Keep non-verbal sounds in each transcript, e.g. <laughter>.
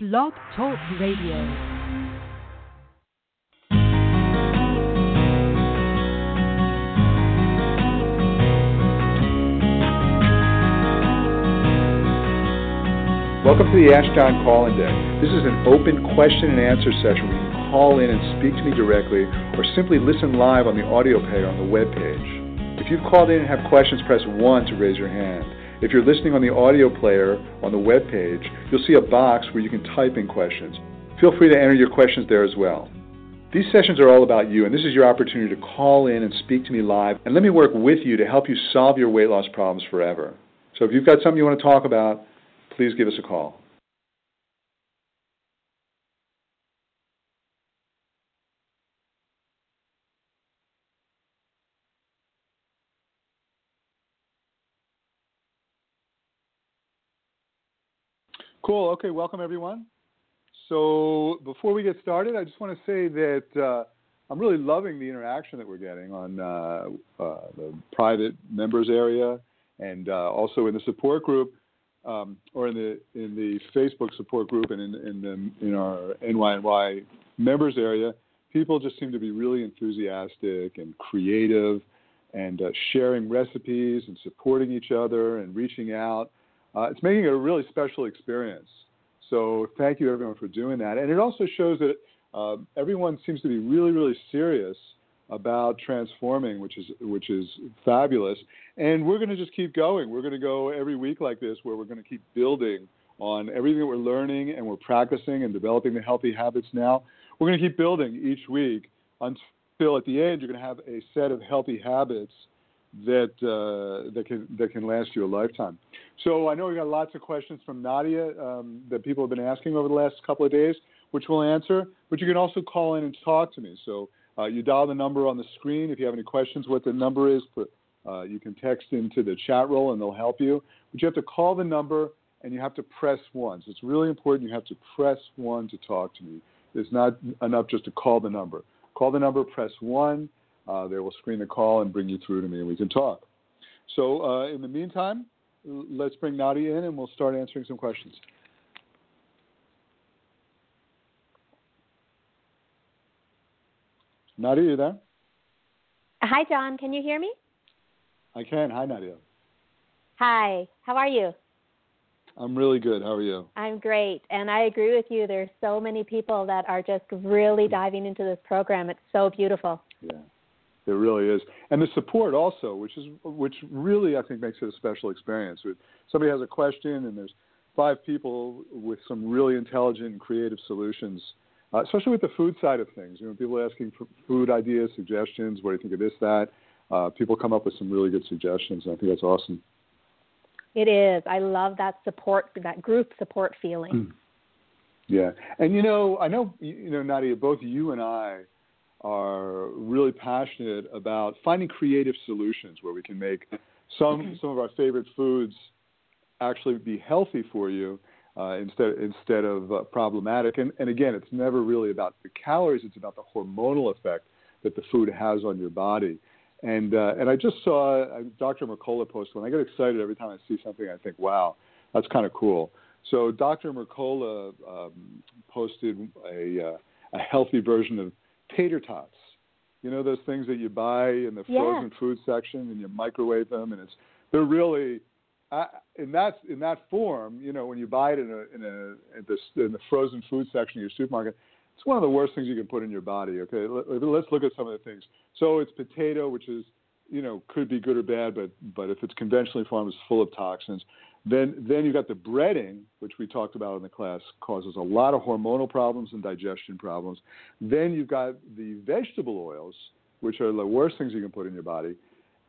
Blog Talk Radio. Welcome to the Ask Jon Call-In Day. This is an open question and answer session where you can call in and speak to me directly or simply listen live on the audio player on the web page. If you've called in and have questions, press 1 to raise your hand. If you're listening on the audio player on the web page, you'll see a box where you can type in questions. Feel free to enter your questions there as well. These sessions are all about you, and this is your opportunity to call in and speak to me live, and let me work with you to help you solve your weight loss problems forever. So if you've got something you want to talk about, please give us a call. Cool. Okay, welcome everyone. So before we get started, I just want to say that uh, I'm really loving the interaction that we're getting on uh, uh, the private members area and uh, also in the support group um, or in the in the Facebook support group and in in, the, in our NYNY members area. People just seem to be really enthusiastic and creative and uh, sharing recipes and supporting each other and reaching out uh, it's making it a really special experience. So thank you everyone for doing that. And it also shows that uh, everyone seems to be really, really serious about transforming, which is which is fabulous. And we're going to just keep going. We're going to go every week like this, where we're going to keep building on everything that we're learning and we're practicing and developing the healthy habits now. We're going to keep building each week until at the end you're going to have a set of healthy habits that uh, that can that can last you a lifetime. So I know we got lots of questions from Nadia um, that people have been asking over the last couple of days, which we'll answer. But you can also call in and talk to me. So uh, you dial the number on the screen if you have any questions. What the number is, put, uh, you can text into the chat roll and they'll help you. But you have to call the number and you have to press one. So it's really important. You have to press one to talk to me. It's not enough just to call the number. Call the number, press one uh, they will screen the call and bring you through to me and we can talk. So uh, in the meantime, let's bring Nadia in and we'll start answering some questions. Nadia, you there? Hi, Jon. Can you hear me? I can. Hi, Nadia. Hi. How are you? I'm really good. How are you? I'm great. And I agree with you. There's so many people that are just really diving into this program. It's so beautiful. Yeah. It really is, and the support also, which is which really I think makes it a special experience. Somebody has a question, and there's five people with some really intelligent and creative solutions, uh, especially with the food side of things. You know, people asking for food ideas, suggestions. What do you think of this, that? Uh, people come up with some really good suggestions, and I think that's awesome. It is. I love that support, that group support feeling. Mm. Yeah, and you know, I know you know Nadia, both you and I are really passionate about finding creative solutions where we can make some some of our favorite foods actually be healthy for you uh, instead instead of uh, problematic. And, and again, it's never really about the calories; it's about the hormonal effect that the food has on your body. And uh, and I just saw Dr. Mercola post one. I get excited every time I see something. I think, wow, that's kind of cool. So Dr. Mercola um, posted a, uh, a healthy version of tater tots. You know those things that you buy in the frozen yeah. food section and you microwave them, and it's they're really uh, in that in that form. You know when you buy it in a in a in, this, in the frozen food section of your supermarket, it's one of the worst things you can put in your body. Okay, Let, let's look at some of the things. So it's potato, which is you know could be good or bad, but but if it's conventionally farmed, it's full of toxins. Then, then you've got the breading, which we talked about in the class, causes a lot of hormonal problems and digestion problems. Then you've got the vegetable oils, which are the worst things you can put in your body.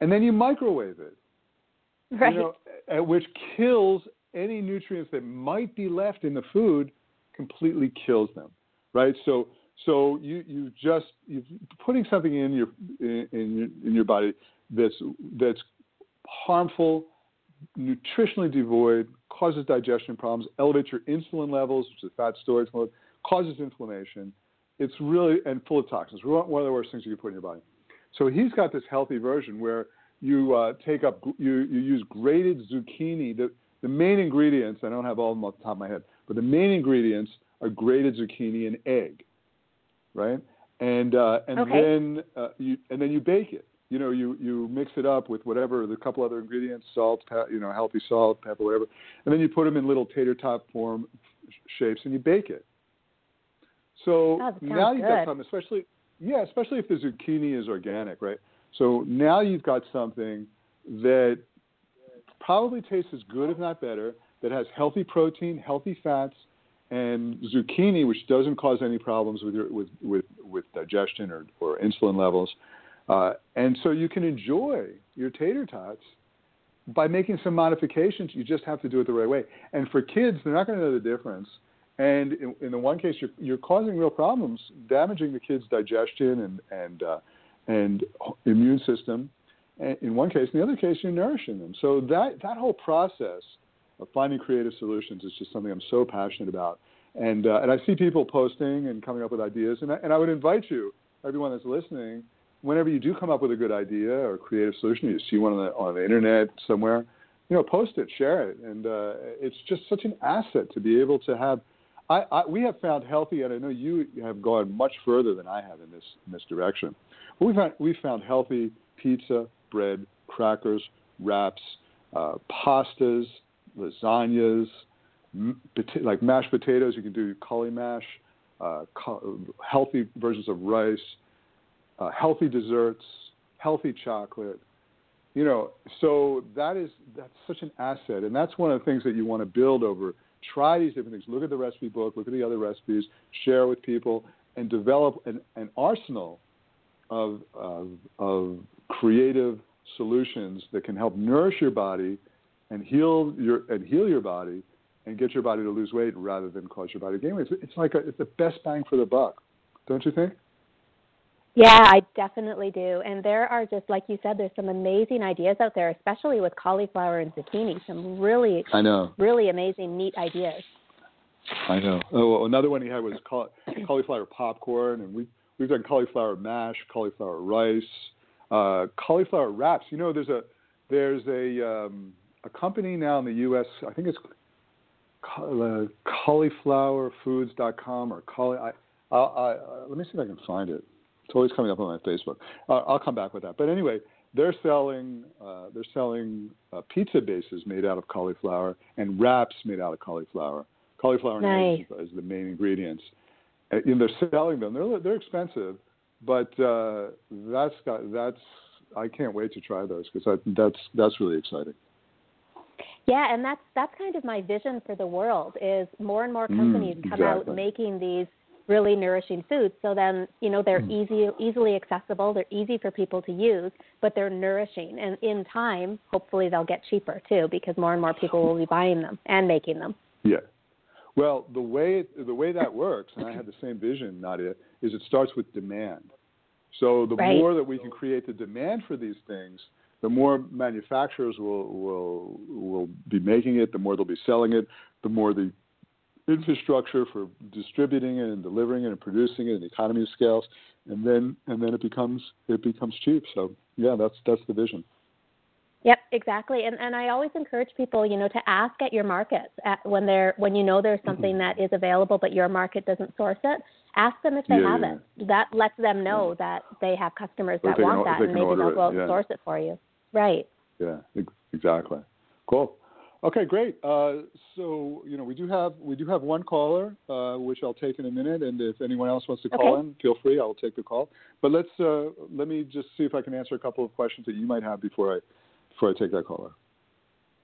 And then you microwave it, right. you know, uh, uh, which kills any nutrients that might be left in the food, completely kills them, right? So, so you you just you're putting something in your in, in your, in your body that's that's harmful nutritionally devoid, causes digestion problems, elevates your insulin levels, which is fat storage mode, causes inflammation. It's really, and full of toxins. One of the worst things you can put in your body. So he's got this healthy version where you uh, take up, you, you use grated zucchini. The, the main ingredients, I don't have all of them off the top of my head, But the main ingredients are grated zucchini and egg, right? And uh, and okay. then uh, you and then you bake it. You know, you you mix it up with whatever the couple other ingredients, salt, pe- you know, healthy salt, pepper, whatever, and then you put them in little tater tot form shapes and you bake it. So oh, now you've good. got something, especially yeah, especially if the zucchini is organic, right? So now you've got something that probably tastes as good, if not better, that has healthy protein, healthy fats, and zucchini, which doesn't cause any problems with your with with, with digestion or, or insulin levels. Uh, and so you can enjoy your tater tots by making some modifications. You just have to do it the right way. And for kids, they're not going to know the difference. And in, in the one case, you're, you're causing real problems, damaging the kid's digestion and and uh, and immune system. In one case, in the other case, you're nourishing them. So that that whole process of finding creative solutions is just something I'm so passionate about. And uh, and I see people posting and coming up with ideas, and I, and I would invite you, everyone that's listening, whenever you do come up with a good idea or creative solution, you see one on the on the internet somewhere, you know, post it, share it, and uh, it's just such an asset to be able to have. I, I, we have found healthy, and I know you have gone much further than I have in this in this direction. But we found we found healthy pizza, bread, crackers, wraps, uh, pastas, lasagnas, m- like mashed potatoes. You can do cauli mash, uh, healthy versions of rice, uh, healthy desserts, healthy chocolate. You know, so that is that's such an asset, and that's one of the things that you want to build over. Try these different things. Look at the recipe book. Look at the other recipes. Share with people, and develop an, an arsenal of, of, of creative solutions that can help nourish your body and heal your and heal your body and get your body to lose weight rather than cause your body to gain weight. It's, it's like a, it's the best bang for the buck, don't you think? Yeah, I definitely do. And there are just like you said, there's some amazing ideas out there, especially with cauliflower and zucchini. Some really, I know, really amazing, neat ideas. I know. Oh, well, another one he had was cauliflower popcorn, and we we've done cauliflower mash, cauliflower rice, uh, cauliflower wraps. You know, there's a there's a um, a company now in the U.S. I think it's uh, cauliflowerfoods.com or cauli. I, I, I, let me see if I can find it. It's always coming up on my Facebook. Uh, I'll come back with that. But anyway, they're selling uh, they're selling uh, pizza bases made out of cauliflower and wraps made out of cauliflower. Cauliflower nice. is the main ingredients. And they're selling them. They're they're expensive, but uh, that's got, that's I can't wait to try those because that's that's really exciting. Yeah, and that's that's kind of my vision for the world is more and more companies mm, come exactly. out making these really nourishing foods. So then, you know, they're mm. easy easily accessible, they're easy for people to use, but they're nourishing. And in time, hopefully they'll get cheaper too because more and more people will be buying them and making them. Yeah. Well, the way the way that works, and I had the same vision, Nadia, is it starts with demand. So the right. more that we can create the demand for these things, the more manufacturers will will will be making it, the more they'll be selling it, the more the infrastructure for distributing it and delivering it and producing it and economy of scales, and then and then it becomes it becomes cheap. So yeah, that's that's the vision. Yep, exactly. And and I always encourage people, you know, to ask at your markets at, when they're when you know there's something mm-hmm. that is available but your market doesn't source it. Ask them if they yeah, have yeah. it. That lets them know that they have customers that can, want that, and maybe they'll go yeah. source it for you. Right. Yeah, exactly. Cool. Okay, great. Uh, so you know we do have we do have one caller, uh, which I'll take in a minute, and if anyone else wants to call okay. in, feel free. I'll take the call. But let's uh, let me just see if I can answer a couple of questions that you might have before I before I take that caller.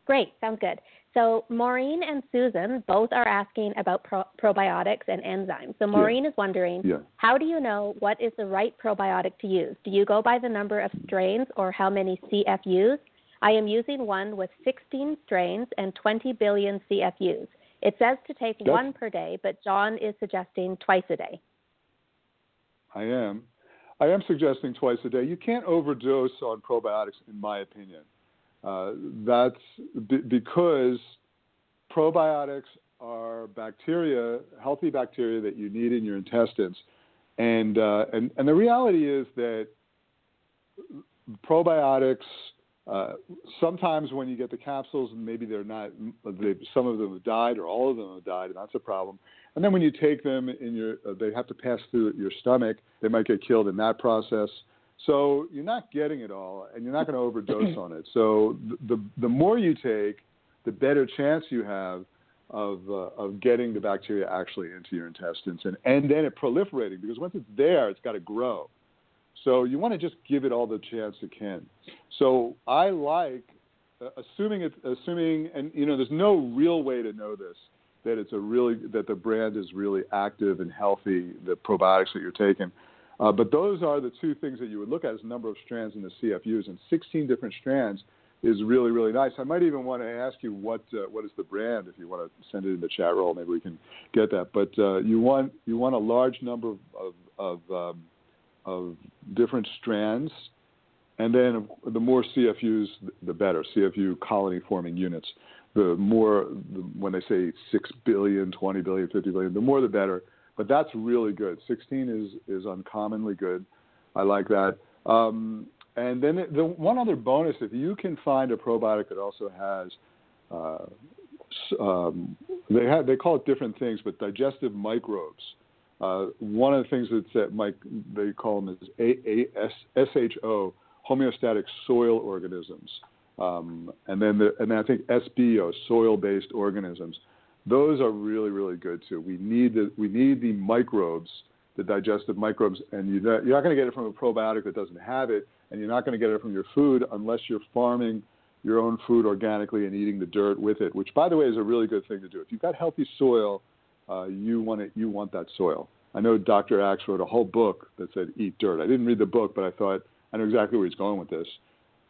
Great, sounds good. So Maureen and Susan both are asking about pro- probiotics and enzymes. So Maureen yeah. is wondering, yeah. how do you know what is the right probiotic to use? Do you go by the number of strains or how many CFUs? I am using one with 16 strains and 20 billion CFUs. It says to take That's, one per day, but Jon is suggesting twice a day. I am. I am suggesting twice a day. You can't overdose on probiotics, in my opinion. Uh, that's b- because probiotics are bacteria, healthy bacteria that you need in your intestines, and uh, and and the reality is that probiotics uh, sometimes when you get the capsules, maybe they're not. They, some of them have died, or all of them have died, and that's a problem. And then when you take them in your, uh, they have to pass through your stomach. They might get killed in that process. So you're not getting it all, and you're not going to overdose on it. So the, the the more you take, the better chance you have of uh, of getting the bacteria actually into your intestines, and and then it proliferating because once it's there, it's got to grow. So you want to just give it all the chance it can. So I like uh, assuming it's assuming, and you know, there's no real way to know this that it's a really that the brand is really active and healthy, the probiotics that you're taking. Uh, but those are the two things that you would look at as number of strands in the CFUs, and 16 different strands is really really nice. I might even want to ask you what uh, what is the brand if you want to send it in the chat roll. Maybe we can get that. But uh, you want you want a large number of of, of um, of different strands, and then the more CFUs, the better. CFU colony forming units. The more, when they say 6 billion, 20 billion, 50 billion, the more the better. But that's really good. 16 is, is uncommonly good. I like that. Um, and then the one other bonus, if you can find a probiotic that also has, uh, um, they have they call it different things, but digestive microbes. Uh, one of the things that Mike they call them is A- A- SHO, homeostatic soil organisms, um, and then the, and I think SBO, soil-based organisms. Those are really really good too. We need the we need the microbes, the digestive microbes, and you're you're not going to get it from a probiotic that doesn't have it, and you're not going to get it from your food unless you're farming your own food organically and eating the dirt with it. Which, by the way, is a really good thing to do. If you've got healthy soil uh, you want it, you want that soil. I know Dr. Axe wrote a whole book that said eat dirt. I didn't read the book, but I thought I know exactly where he's going with this.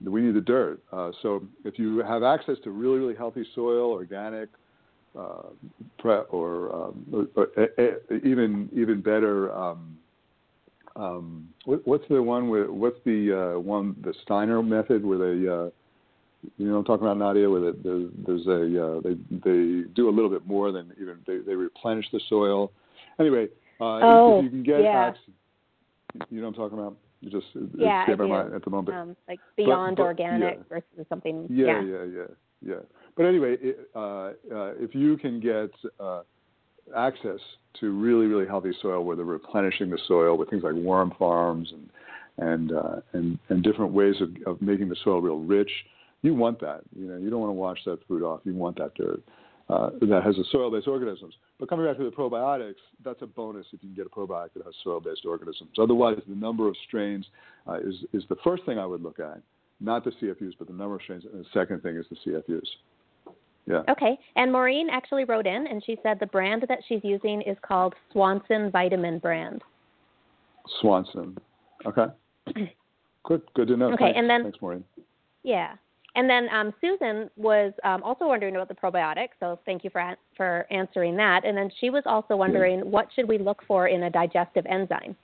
We need the dirt. Uh, so if you have access to really, really healthy soil, organic, uh, pre- or, um, or, or even even better. Um, um, what, what's the one with what's the uh, one the Steiner method where they uh, you know I'm talking about Nadia, where there's, there's a uh, they they do a little bit more than even they, they replenish the soil. Anyway, uh, oh, if you can get yeah. access, you know what I'm talking about. You just Yeah, escaped I my mind at the moment. Um, like beyond but- organic yeah. versus something. Yeah, yeah, yeah, yeah. But anyway, it, uh, uh, if you can get uh, access to really, really healthy soil, where they're replenishing the soil with things like worm farms and and uh, and and different ways of, of making the soil real rich, you want that. You know, you don't want to wash that food off. You want that dirt uh, that has the soil-based organisms. But coming back to the probiotics, that's a bonus if you can get a probiotic that has soil-based organisms. Otherwise, the number of strains uh, is is the first thing I would look at, not the CFUs, but the number of strains. And the second thing is the CFUs. Yeah. Okay. And Maureen actually wrote in and she said the brand that she's using is called Swanson Vitamin Brand. Swanson. Okay. <clears throat> Good. Good to know. Okay, Thanks. and then- thanks, Maureen. Yeah. And then um, Susan was um, also wondering about the probiotics, so thank you for for answering that. And then she was also wondering what should we look for in a digestive enzyme?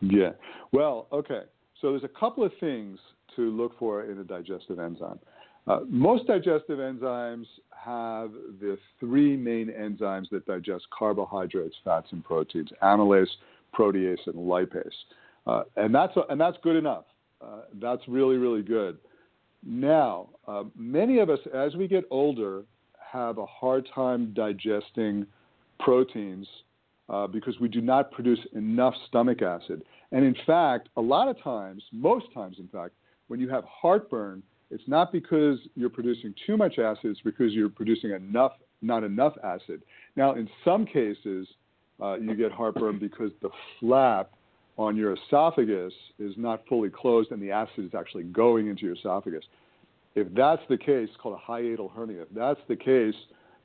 Yeah. Well, okay. So there's a couple of things to look for in a digestive enzyme. Uh, most digestive enzymes have the three main enzymes that digest carbohydrates, fats, and proteins: amylase, protease, and lipase. Uh, and that's and that's good enough. Uh, that's really really good. Now, uh, many of us, as we get older, have a hard time digesting proteins uh, because we do not produce enough stomach acid. And in fact, a lot of times, most times, in fact, when you have heartburn, it's not because you're producing too much acid, it's because you're producing enough, not enough acid. Now, in some cases, uh, you get heartburn because the flap on your esophagus is not fully closed and the acid is actually going into your esophagus. If that's the case, it's called a hiatal hernia. If that's the case,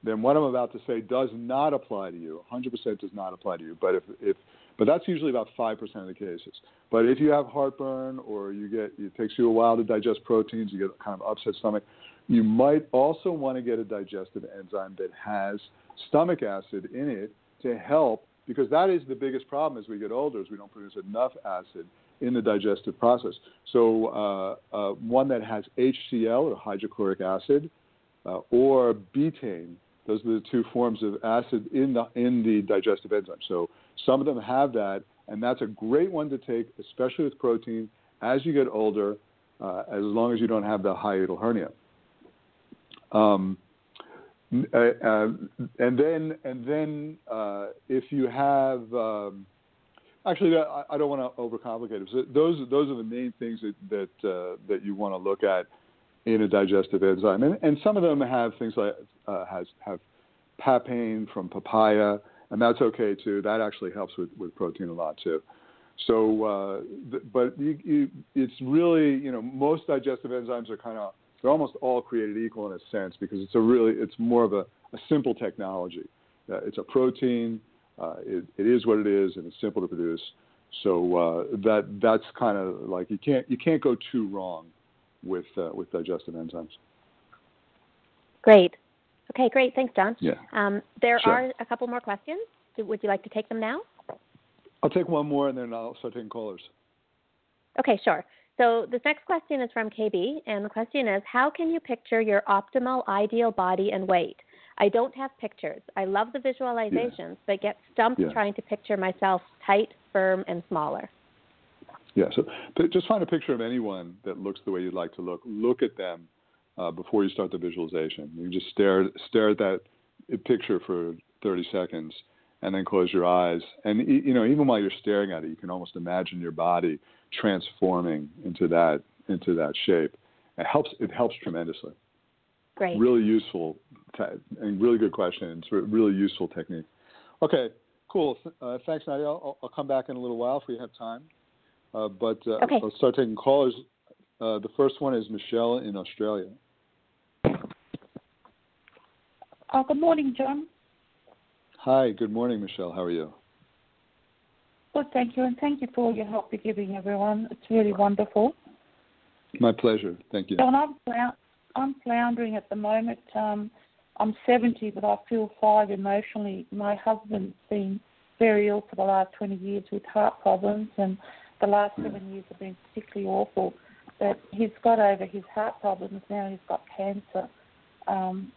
then what I'm about to say does not apply to you. 100% does not apply to you. But if, if but that's usually about 5% of the cases. But if you have heartburn or you get it takes you a while to digest proteins, you get kind of upset stomach, you might also want to get a digestive enzyme that has stomach acid in it to help because that is the biggest problem as we get older is we don't produce enough acid in the digestive process. So uh, uh, one that has HCl or hydrochloric acid uh, or betaine. Those are the two forms of acid in the in the digestive enzyme. So some of them have that, and that's a great one to take, especially with protein as you get older. uh, as long as you don't have the hiatal hernia. Um, uh, uh, and then, and then, uh, if you have, um, actually, I, I don't want to overcomplicate it. So those, those are the main things that that, uh, that you want to look at in a digestive enzyme, and, and some of them have things like uh, has have papain from papaya, and that's okay too. That actually helps with, with protein a lot too. So, uh, th- but you, you, it's really, you know, most digestive enzymes are kind of, they're almost all created equal in a sense because it's a really, it's more of a, a simple technology. Uh, it's a protein. Uh, it, it is what it is, and it's simple to produce. So uh, that that's kind of like you can't you can't go too wrong with uh, with digestive enzymes. Great. Okay, great. Thanks, Jon. Yeah. Um, there Sure. are a couple more questions. Would you like to take them now? I'll take one more, and then I'll start taking callers. Okay, sure. So this next question is from KB, and the question is How can you picture your optimal ideal body and weight? I don't have pictures. I love the visualizations, but get stumped Yeah. trying to picture myself tight, firm, and smaller. Yeah. So just find a picture of anyone that looks the way you'd like to look. Look at them uh, before you start the visualization. You just stare stare at that picture for 30 seconds, and then close your eyes. And you know, even while you're staring at it, you can almost imagine your body transforming into that into that shape. It helps. It helps tremendously. Great. Really useful te- and really good question. It's a really useful technique. Okay, cool. Uh, thanks, Nadia. I'll, I'll come back in a little while if we have time. Uh, but uh, Okay. I'll start taking callers. Uh, the first one is Michelle in Australia. Oh, good morning, Jon. Hi, good morning, Michelle. How are you? Good, thank you, and thank you for all your help you're giving everyone. It's really wonderful. My pleasure. Thank you. Jon, I'm, I'm floundering at the moment. Um, I'm 70, but I feel five emotionally. My husband's been very ill for the last 20 years with heart problems, and the last seven years have been particularly awful. But he's got over his heart problems now. He's got cancer. Um,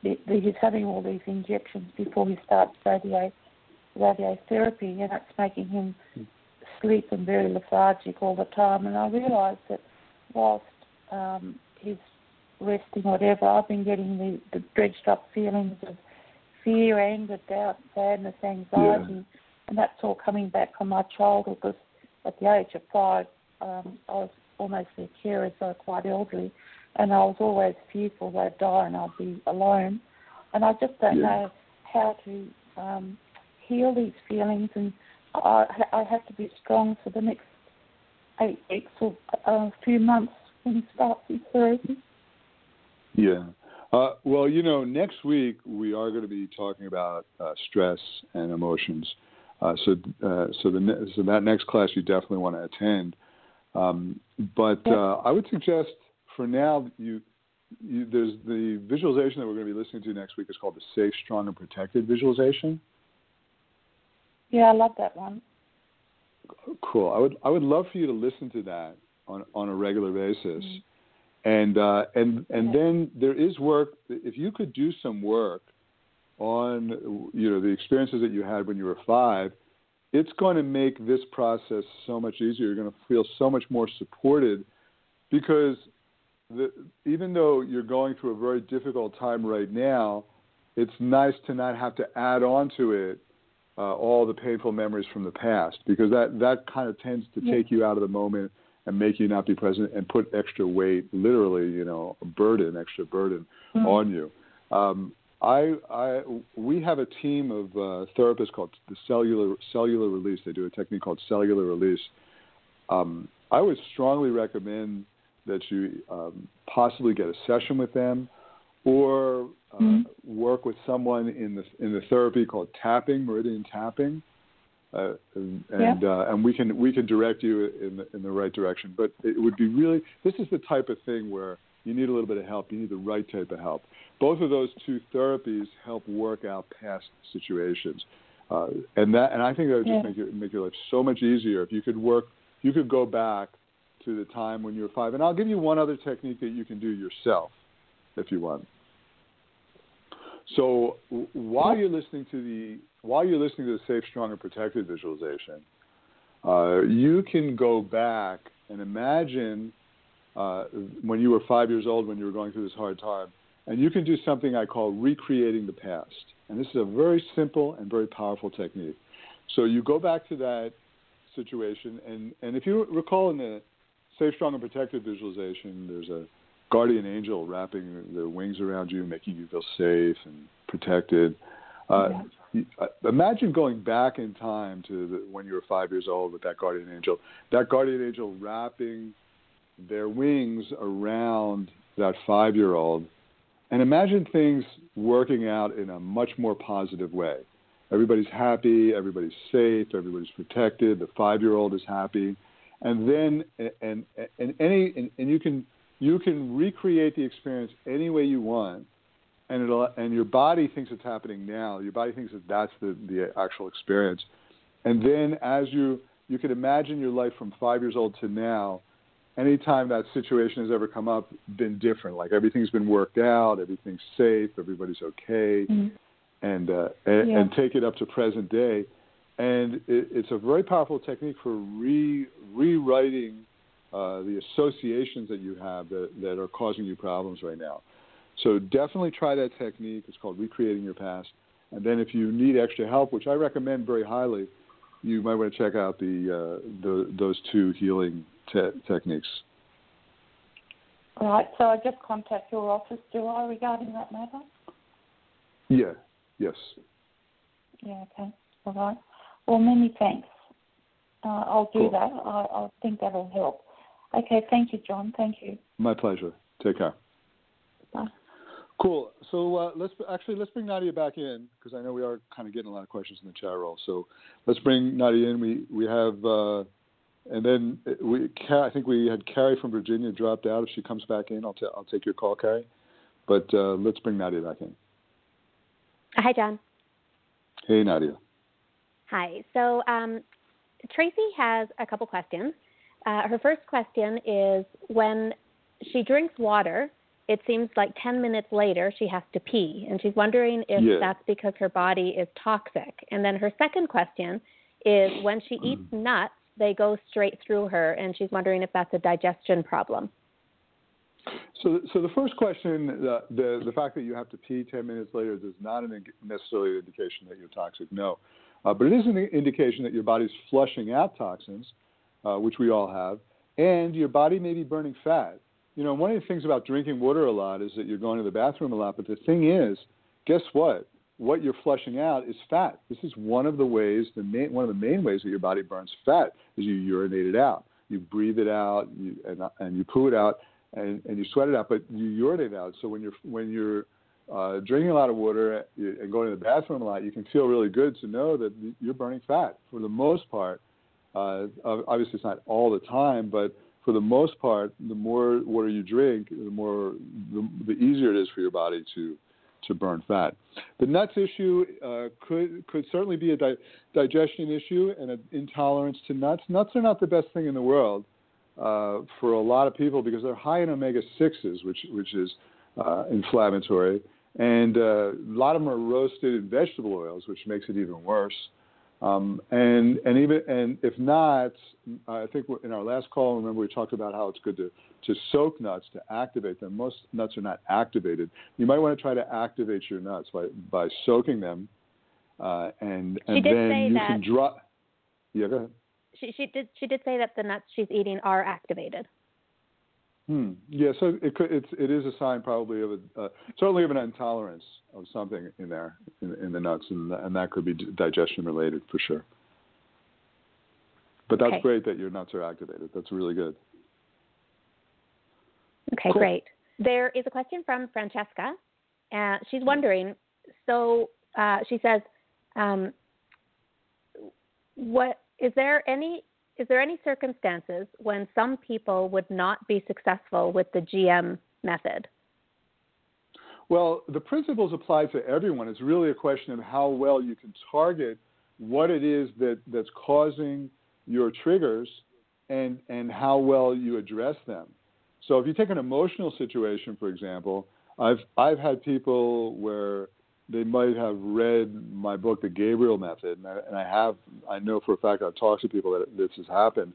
he's having all these injections before he starts radio, radiotherapy, and it's making him sleep and very lethargic all the time. And I realised that whilst um, he's resting, whatever, I've been getting the, the dredged up feelings of fear, anger, doubt, sadness, anxiety, and that's all coming back from my childhood. Because at the age of five, um, I was almost their carer, so quite elderly, and I was always fearful they'd die and I'd be alone. And I just don't Yeah. know how to um, heal these feelings, and I, I have to be strong for the next eight weeks or a few months when he starts his therapy. Yeah. Uh, well, you know, next week we are going to be talking about uh, stress and emotions. Uh, so, uh, so the ne- so that next class you definitely want to attend. Um, but uh, I would suggest for now you, you there's the visualization that we're going to be listening to next week is called the safe, strong, and protected visualization. Yeah, I love that one. Cool. I would I would love for you to listen to that on on a regular basis. And uh, and and then there is work. If you could do some work on you know the experiences that you had when you were five, it's going to make this process so much easier. You're going to feel so much more supported because the, even though you're going through a very difficult time right now, it's nice to not have to add on to it uh, all the painful memories from the past because that that kind of tends to take you out of the moment and make you not be present and put extra weight, literally, you know, a burden, extra burden Mhm. on you. Um, I, I, we have a team of uh, therapists called the cellular cellular release. They do a technique called cellular release. Um, I would strongly recommend that you um, possibly get a session with them, or uh, Mhm. work with someone in the in the therapy called tapping, meridian tapping, uh, and and, uh, and we can we can direct you in the, in the right direction. But it would be really this is the type of thing where you need a little bit of help. You need the right type of help. Both of those two therapies help work out past situations, uh, and that and I think that would just Yeah. make your make your life so much easier if you could work. You could go back to the time when you were five, and I'll give you one other technique that you can do yourself, if you want. So while you're listening to the while you're listening to the safe, strong, and protected visualization, uh, you can go back and imagine uh, when you were five years old, when you were going through this hard time. And you can do something I call recreating the past. And this is a very simple and very powerful technique. So you go back to that situation, and, and if you recall in the safe, strong, and protected visualization, there's a guardian angel wrapping their wings around you, making you feel safe and protected. Uh, uh, imagine going back in time to the, when you were five years old with that guardian angel. That guardian angel wrapping their wings around that five year old. And imagine things working out in a much more positive way. Everybody's happy, everybody's safe, everybody's protected, the five year old is happy. And then and and any and, and you can you can recreate the experience any way you want and it'll and your body thinks it's happening now. Your body thinks that that's the the actual experience, and then as you you can imagine your life from five years old to now. Anytime that situation has ever come up, been different. Like everything's been worked out, everything's safe, everybody's okay, mm-hmm. and uh, and, yeah. and take it up to present day. And it, it's a very powerful technique for re, rewriting uh, the associations that you have that, that are causing you problems right now. So definitely try that technique. It's called recreating your past. And then if you need extra help, which I recommend very highly, you might want to check out the, uh, the those two healing te- techniques. All right. So I just contact your office, do I, regarding that matter? Yeah. Yes. Yeah. Okay. All right. Well, many thanks. Uh, I'll do cool. that. I, I think that'll help. Okay. Thank you, Jon. Thank you. My pleasure. Take care. Bye. Cool. So uh, let's actually let's bring Nadia back in because I know we are kind of getting a lot of questions in the chat roll. So let's bring Nadia in. We we have uh, and then we I think we had Carrie from Virginia dropped out. If she comes back in, I'll t- I'll take your call, Carrie. But uh, let's bring Nadia back in. Hi, Jon. Hey, Nadia. Hi. So um, Tracy has a couple questions. Uh, her first question is when she drinks water it seems like 10 minutes later she has to pee and she's wondering if yeah. that's because her body is toxic and then her second question is when she mm. eats nuts they go straight through her and she's wondering if that's a digestion problem so, so the first question, the, the, the fact that you have to pee 10 minutes later does not an, necessarily an indication that you're toxic, no. Uh, but it is an indication that your body's flushing out toxins, uh, which we all have, and your body may be burning fat you know, one of the things about drinking water a lot is that you're going to the bathroom a lot. But the thing is, guess what? What you're flushing out is fat. This is one of the ways, the main, one of the main ways that your body burns fat is you urinate it out. You breathe it out, you, and, and you poo it out, and, and you sweat it out. But you urinate it out. So when you're when you're uh, drinking a lot of water and going to the bathroom a lot, you can feel really good to know that you're burning fat for the most part. Uh, obviously, it's not all the time, but for the most part, the more water you drink, the more the, the easier it is for your body to to burn fat. The nuts issue uh, could could certainly be a di- digestion issue and an intolerance to nuts. Nuts are not the best thing in the world uh, for a lot of people because they're high in omega sixes, which which is uh, inflammatory, and uh, a lot of them are roasted in vegetable oils, which makes it even worse. Um, and and even and if not, I think in our last call, remember we talked about how it's good to to soak nuts to activate them. Most nuts are not activated. You might want to try to activate your nuts by by soaking them, uh, and and then you that. can drop. Yeah, go ahead. She, she did she did say that the nuts she's eating are activated. Hmm. Yeah, so it could, it's it is a sign probably of a uh, certainly of an intolerance of something in there in, in the nuts, and and that could be digestion related for sure. But that's okay. great that your nuts are activated. That's really good. Okay, cool. great. There is a question from Francesca. Uh, she's wondering. So uh, she says, um, "What is there any is there any circumstances when some people would not be successful with the GM method? Well, the principles apply to everyone. It's really a question of how well you can target what it is that, that's causing your triggers and, and how well you address them. So if you take an emotional situation, for example, I've, I've had people where they might have read my book, The Gabriel Method, and I, and I have I know for a fact I've talked to people that this has happened.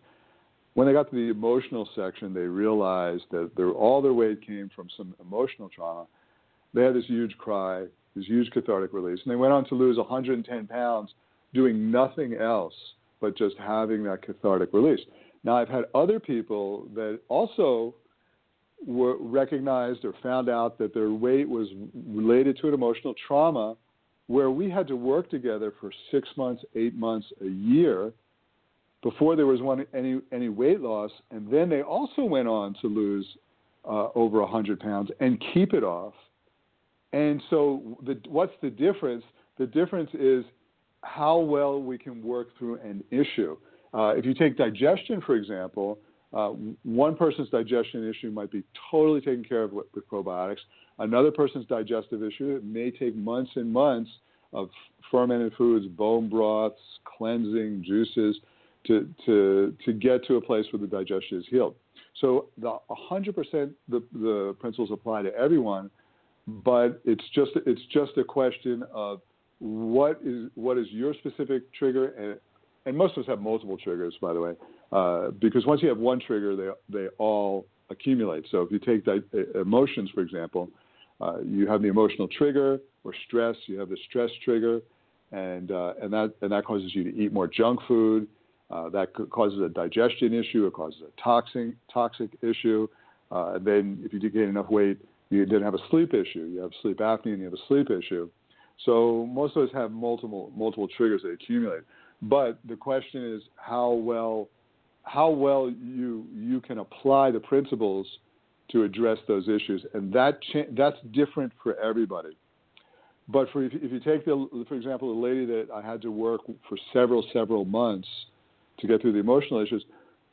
when they got to the emotional section, they realized that their, all their weight came from some emotional trauma. They had this huge cry, this huge cathartic release, and they went on to lose 110 pounds doing nothing else but just having that cathartic release. Now, I've had other people that also were recognized or found out that their weight was related to an emotional trauma where we had to work together for six months, eight months, a year before there was one, any, any weight loss. And then they also went on to lose uh, over 100 pounds and keep it off. And so, the, what's the difference? The difference is how well we can work through an issue. Uh, if you take digestion, for example, uh, one person's digestion issue might be totally taken care of with, with probiotics. Another person's digestive issue may take months and months of fermented foods, bone broths, cleansing, juices to, to, to get to a place where the digestion is healed. So the 100% the, the principles apply to everyone, but it's just, it's just a question of what is, what is your specific trigger and, and most of us have multiple triggers, by the way, uh, because once you have one trigger, they they all accumulate. So if you take emotions, for example, uh, you have the emotional trigger or stress. You have the stress trigger, and uh, and that and that causes you to eat more junk food. Uh, that causes a digestion issue. It causes a toxic toxic issue. Uh, and then if you gain enough weight, you then have a sleep issue. You have sleep apnea and you have a sleep issue. So most of us have multiple multiple triggers that accumulate. But the question is how well how well you you can apply the principles to address those issues, and that cha- that's different for everybody. But for if, if you take the for example the lady that I had to work for several several months to get through the emotional issues,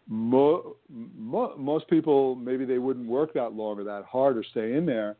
mo- mo- most people maybe they wouldn't work that long or that hard or stay in there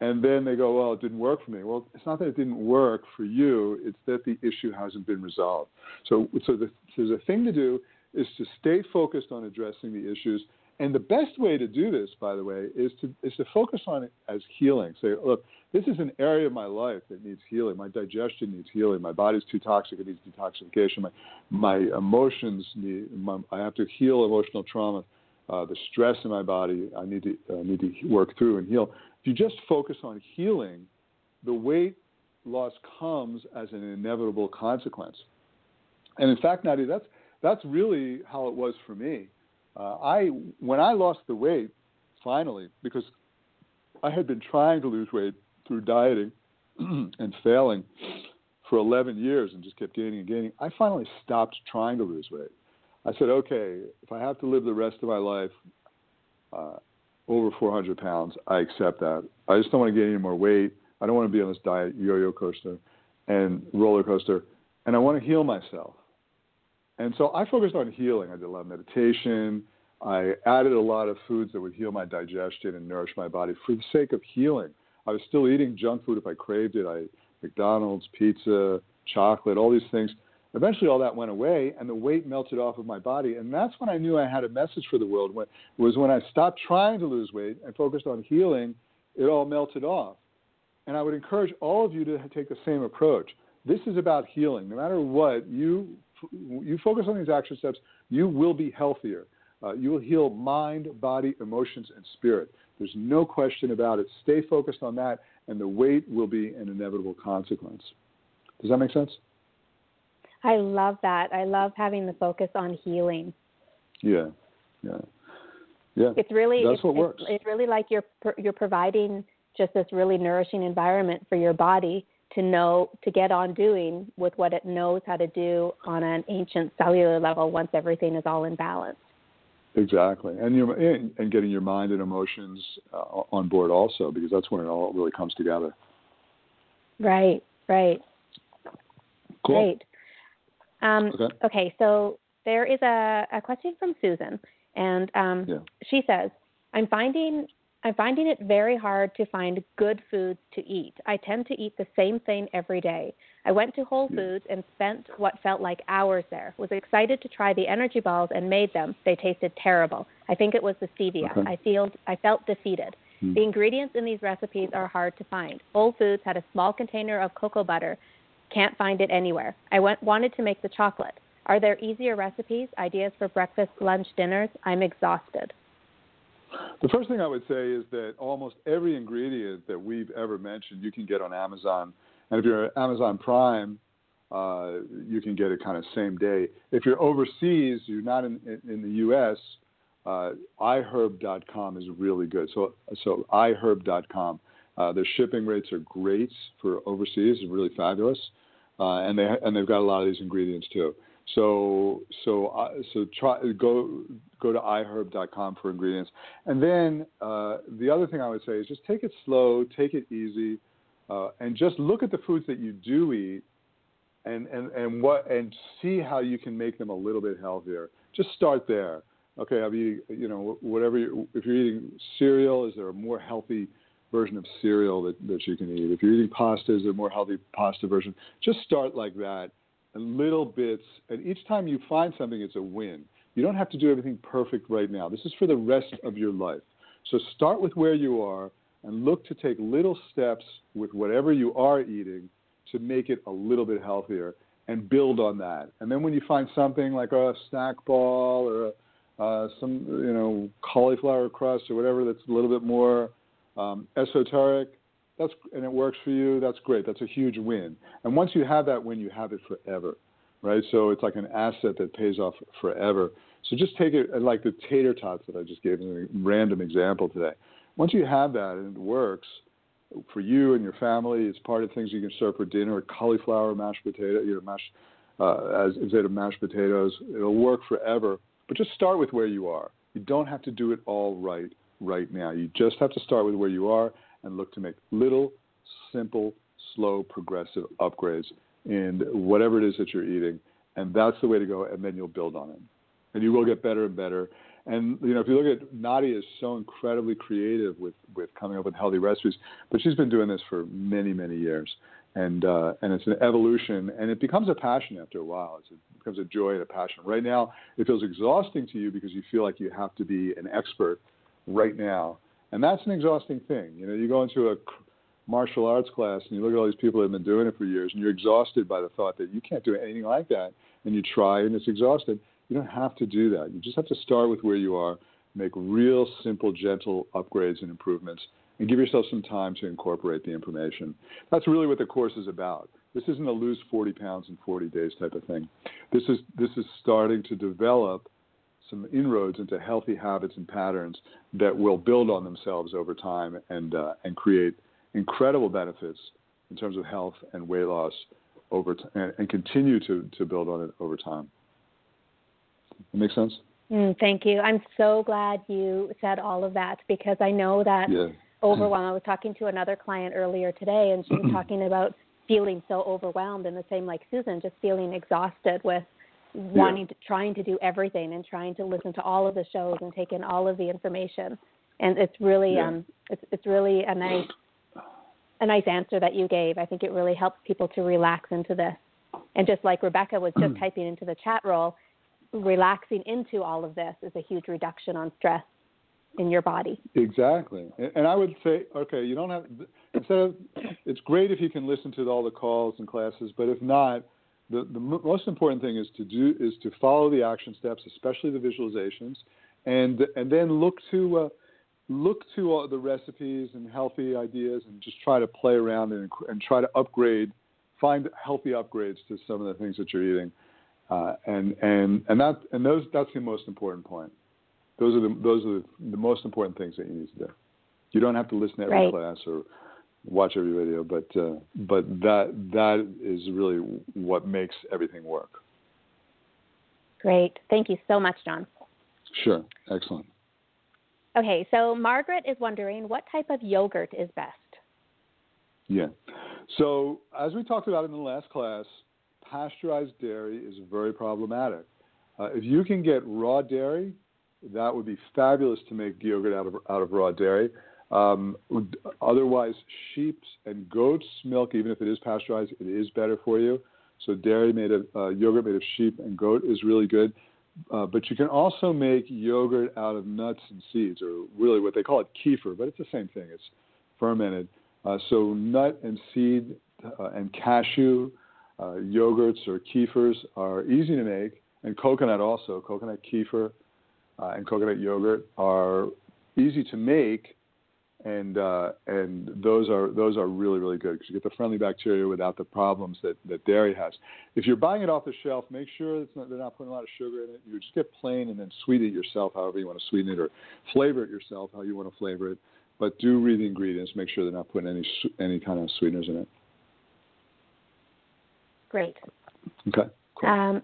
and then they go, well, it didn't work for me. Well, it's not that it didn't work for you; it's that the issue hasn't been resolved. So, so the, so thing to do is to stay focused on addressing the issues. And the best way to do this, by the way, is to is to focus on it as healing. Say, look, this is an area of my life that needs healing. My digestion needs healing. My body's too toxic; it needs detoxification. My my emotions need. My, I have to heal emotional trauma. Uh, the stress in my body, I need to uh, need to work through and heal. If you just focus on healing, the weight loss comes as an inevitable consequence. And in fact, Nadia, that's that's really how it was for me. Uh, I when I lost the weight finally, because I had been trying to lose weight through dieting <clears throat> and failing for 11 years and just kept gaining and gaining. I finally stopped trying to lose weight. I said, okay, if I have to live the rest of my life uh, over 400 pounds. I accept that. I just don't want to gain any more weight. I don't want to be on this diet yo-yo coaster and roller coaster, and I want to heal myself. And so I focused on healing. I did a lot of meditation. I added a lot of foods that would heal my digestion and nourish my body for the sake of healing. I was still eating junk food if I craved it. I McDonald's, pizza, chocolate, all these things eventually all that went away and the weight melted off of my body and that's when i knew i had a message for the world when, was when i stopped trying to lose weight and focused on healing it all melted off and i would encourage all of you to take the same approach this is about healing no matter what you you focus on these action steps you will be healthier uh, you will heal mind body emotions and spirit there's no question about it stay focused on that and the weight will be an inevitable consequence does that make sense I love that. I love having the focus on healing. Yeah, yeah, yeah. It's really that's it's, what works. It's, it's really like you're you're providing just this really nourishing environment for your body to know to get on doing with what it knows how to do on an ancient cellular level once everything is all in balance. Exactly, and your and getting your mind and emotions uh, on board also because that's when it all really comes together. Right, right. Cool. Great. Um, okay. okay, so there is a, a question from Susan, and um, yeah. she says, "I'm finding I'm finding it very hard to find good foods to eat. I tend to eat the same thing every day. I went to Whole Foods and spent what felt like hours there. Was excited to try the energy balls and made them. They tasted terrible. I think it was the stevia. Okay. I feel I felt defeated. Hmm. The ingredients in these recipes are hard to find. Whole Foods had a small container of cocoa butter can't find it anywhere. I went, wanted to make the chocolate. Are there easier recipes, ideas for breakfast, lunch, dinners? I'm exhausted. The first thing I would say is that almost every ingredient that we've ever mentioned you can get on Amazon. And if you're Amazon Prime, uh, you can get it kind of same day. If you're overseas, you're not in, in, in the U.S., uh, iherb.com is really good. So, so iherb.com. Uh, their shipping rates are great for overseas, really fabulous, uh, and they and they've got a lot of these ingredients too. So so uh, so try go go to iherb.com for ingredients, and then uh, the other thing I would say is just take it slow, take it easy, uh, and just look at the foods that you do eat, and and and what and see how you can make them a little bit healthier. Just start there. Okay, I'm eating you know whatever you, if you're eating cereal, is there a more healthy version of cereal that, that you can eat? If you're eating pasta, is there a more healthy pasta version? Just start like that little bits, and each time you find something, it's a win. You don't have to do everything perfect right now. This is for the rest of your life. So start with where you are and look to take little steps with whatever you are eating to make it a little bit healthier and build on that. And then when you find something like a snack ball or a, uh, some you know cauliflower crust or whatever that's a little bit more um, esoteric, that's and it works for you, that's great. That's a huge win. And once you have that win, you have it forever, right? So it's like an asset that pays off forever. So just take it like the tater tots that I just gave a random example today. Once you have that and it works for you and your family, it's part of things you can serve for dinner. Cauliflower mashed potato, you know, mashed uh, as instead of mashed potatoes. It'll work forever. But just start with where you are. You don't have to do it all right right now. You just have to start with where you are and look to make little, simple, slow, progressive upgrades in whatever it is that you're eating. And that's the way to go, and then you'll build on it. And you will get better and better. And you know, if you look at Nadia is so incredibly creative with, with coming up with healthy recipes, but she's been doing this for many, many years. And uh, and it's an evolution, and it becomes a passion after a while. It becomes a joy and a passion. Right now, it feels exhausting to you because you feel like you have to be an expert right now and that's an exhausting thing. You know, you go into a martial arts class and you look at all these people that have been doing it for years, and you're exhausted by the thought that you can't do anything like that, and you try and it's exhausted. You don't have to do that. You just have to start with where you are, make real simple, gentle upgrades and improvements, and give yourself some time to incorporate the information. That's really what the course is about. This isn't a lose 40 pounds in 40 days type of thing. This is this is starting to develop some inroads into healthy habits and patterns that will build on themselves over time and uh, and create incredible benefits in terms of health and weight loss over t- and, and, continue to, to build on it over time. That makes sense? Mm, thank you. I'm so glad you said all of that because I know that yeah. <clears throat> overwhelm. I was talking to another client earlier today, and she was <clears throat> talking about feeling so overwhelmed, and the same like Susan, just feeling exhausted with wanting to trying to do everything and trying to listen to all of the shows and take in all of the information. And it's really yeah. um it's it's really a nice a nice answer that you gave. I think it really helps people to relax into this. And just like rebecca was just typing into the chat roll relaxing into all of this is a huge reduction on stress in your body. Exactly. And i would say okay you don't have instead of it's great if you can listen to all the calls and classes but if not the, the most important thing is to do is to follow the action steps, especially the visualizations, and and then look to uh, look to all the recipes and healthy ideas, and just try to play around and, and try to upgrade, find healthy upgrades to some of the things that you're eating, uh, and and and that and those that's the most important point. Those are the those are the, the most important things that you need to do. You don't have to listen to every right. class or watch every video, but uh, but that that is really what makes everything work. Great, thank you so much, Jon. Sure, excellent. Okay, so Margaret is wondering what type of yogurt is best. Yeah, so as we talked about in the last class, pasteurized dairy is very problematic. Uh, if you can get raw dairy, that would be fabulous to make yogurt out of out of raw dairy. Um, otherwise, sheep's and goat's milk, even if it is pasteurized, it is better for you. So dairy made of uh, yogurt made of sheep and goat is really good. Uh, but you can also make yogurt out of nuts and seeds, or really what they call it kefir, but it's the same thing. It's fermented. Uh, so nut and seed uh, and cashew Uh, yogurts or kefirs are easy to make, and coconut also. Coconut kefir uh, and coconut yogurt are easy to make, and uh, and those are those are really really good because you get the friendly bacteria without the problems that, that dairy has. If you're buying it off the shelf, make sure it's not, they're not putting a lot of sugar in it. You just get plain and then sweeten it yourself, however you want to sweeten it, or flavor it yourself, how you want to flavor it. But do read the ingredients. Make sure they're not putting any any kind of sweeteners in it. Great. Okay. Cool. Um,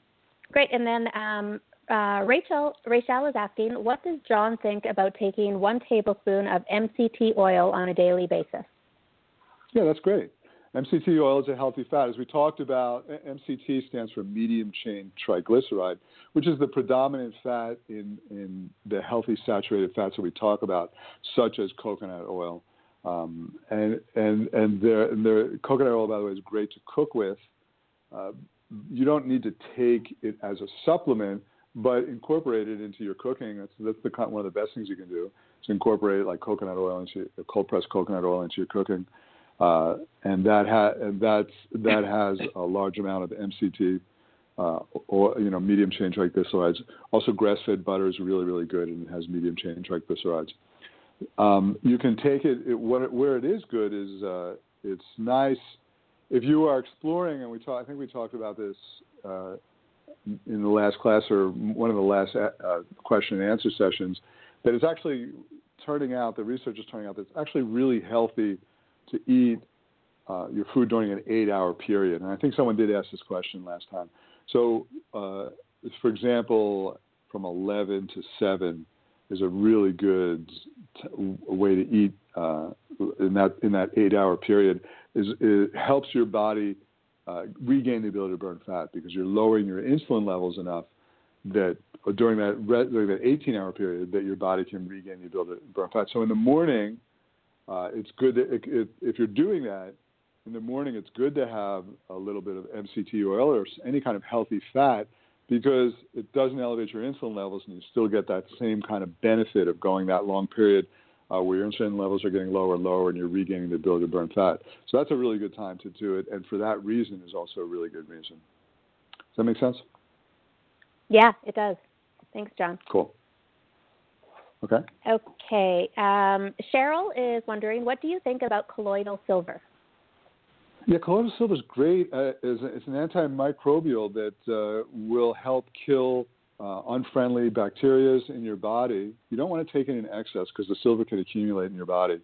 great. And then um, uh, Rachel Rachel is asking, what does Jon think about taking one tablespoon of MCT oil on a daily basis? Yeah, that's great. MCT oil is a healthy fat. As we talked about, MCT stands for medium chain triglyceride, which is the predominant fat in, in the healthy saturated fats that we talk about, such as coconut oil. Um, and and and their, and coconut oil, by the way, is great to cook with. Uh, you don't need to take it as a supplement, but incorporate it into your cooking. That's that's the one of the best things you can do. Is incorporate like coconut oil into cold pressed coconut oil into your cooking, uh, and that ha- and that's that has a large amount of MCT. Uh, or you know, medium chain triglycerides. Also, grass-fed butter is really, really good, and has medium chain triglycerides. Um, you can take it, it, what, where it is good is uh, it's nice if you are exploring, and we talk, I think we talked about this uh, in the last class or one of the last uh, question and answer sessions, that it's actually turning out, the research is turning out that it's actually really healthy to eat uh, your food during an eight hour period. And I think someone did ask this question last time. So, uh, for example, from 11 to 7 is a really good t- way to eat uh, in that in that eight hour period is it helps your body uh, regain the ability to burn fat because you're lowering your insulin levels enough that during that during that 18 hour period that your body can regain the ability to burn fat. So in the morning, uh, it's good that if you're doing that in the morning, it's good to have a little bit of MCT oil or any kind of healthy fat because it doesn't elevate your insulin levels and you still get that same kind of benefit of going that long period uh, where your insulin levels are getting lower and lower and you're regaining the ability to burn fat. So that's a really good time to do it. And for that reason is also a really good reason. Does that make sense? Yeah, it does. Thanks, Jon. Cool. Okay. Okay. Um, Cheryl is wondering, what do you think about colloidal silver? Yeah, colloidal silver is great. Uh, it's, it's, an antimicrobial that uh, will help kill uh, unfriendly bacteria in your body. You don't want to take it in excess because the silver can accumulate in your body.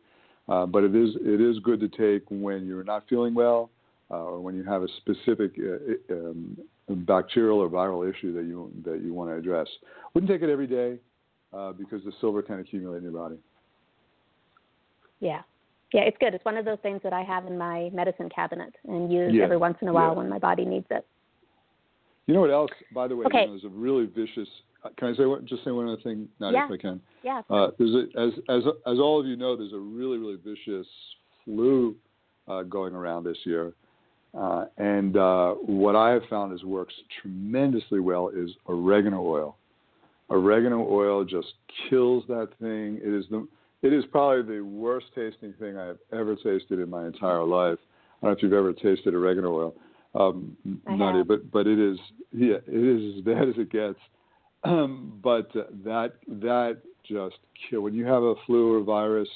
Uh, but it is it is good to take when you're not feeling well uh, or when you have a specific uh, um, bacterial or viral issue that you that you want to address. Wouldn't take it every day uh, because the silver can accumulate in your body. Yeah. Yeah, it's good. It's one of those things that I have in my medicine cabinet and use yeah. every once in a while yeah. when my body needs it. You know what else? By the way, okay. you know, there's a really vicious. Uh, can I say what, just say one other thing, Nadia, yeah. if I can? Yeah. Uh, there's a, as as as all of you know, there's a really really vicious flu uh, going around this year, uh, and uh, what I have found is works tremendously well is oregano oil. Oregano oil just kills that thing. It is the it is probably the worst tasting thing I have ever tasted in my entire life. I don't know if you've ever tasted oregano oil um, Nadia, but but it is yeah, it is as <laughs> bad as it gets. Um, but uh, that that just kill when you have a flu or virus.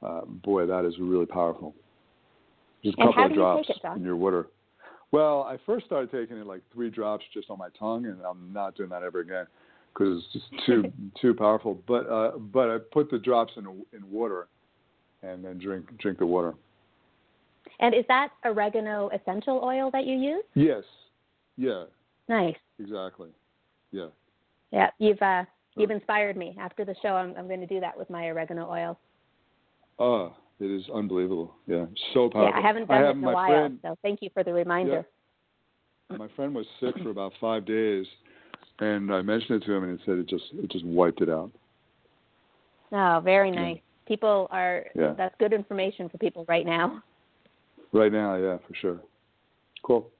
Uh, boy, that is really powerful. Just a and couple of drops you it, in your water. Well, I first started taking it like three drops just on my tongue, and I'm not doing that ever again because it's just <laughs> too too powerful. But uh, but I put the drops in in water, and then drink drink the water. And is that oregano essential oil that you use? Yes. Yeah. Nice. Exactly. Yeah. Yeah, you've uh, you've inspired me. After the show, I'm I'm going to do that with my oregano oil. Oh, it is unbelievable. Yeah, so powerful. Yeah, I haven't done I it in a while, friend, so thank you for the reminder. Yeah, my friend was sick for about five days, and I mentioned it to him, and he said it just it just wiped it out. Oh, very nice. Yeah. People are yeah. that's good information for people right now. Right now, yeah, for sure. Cool.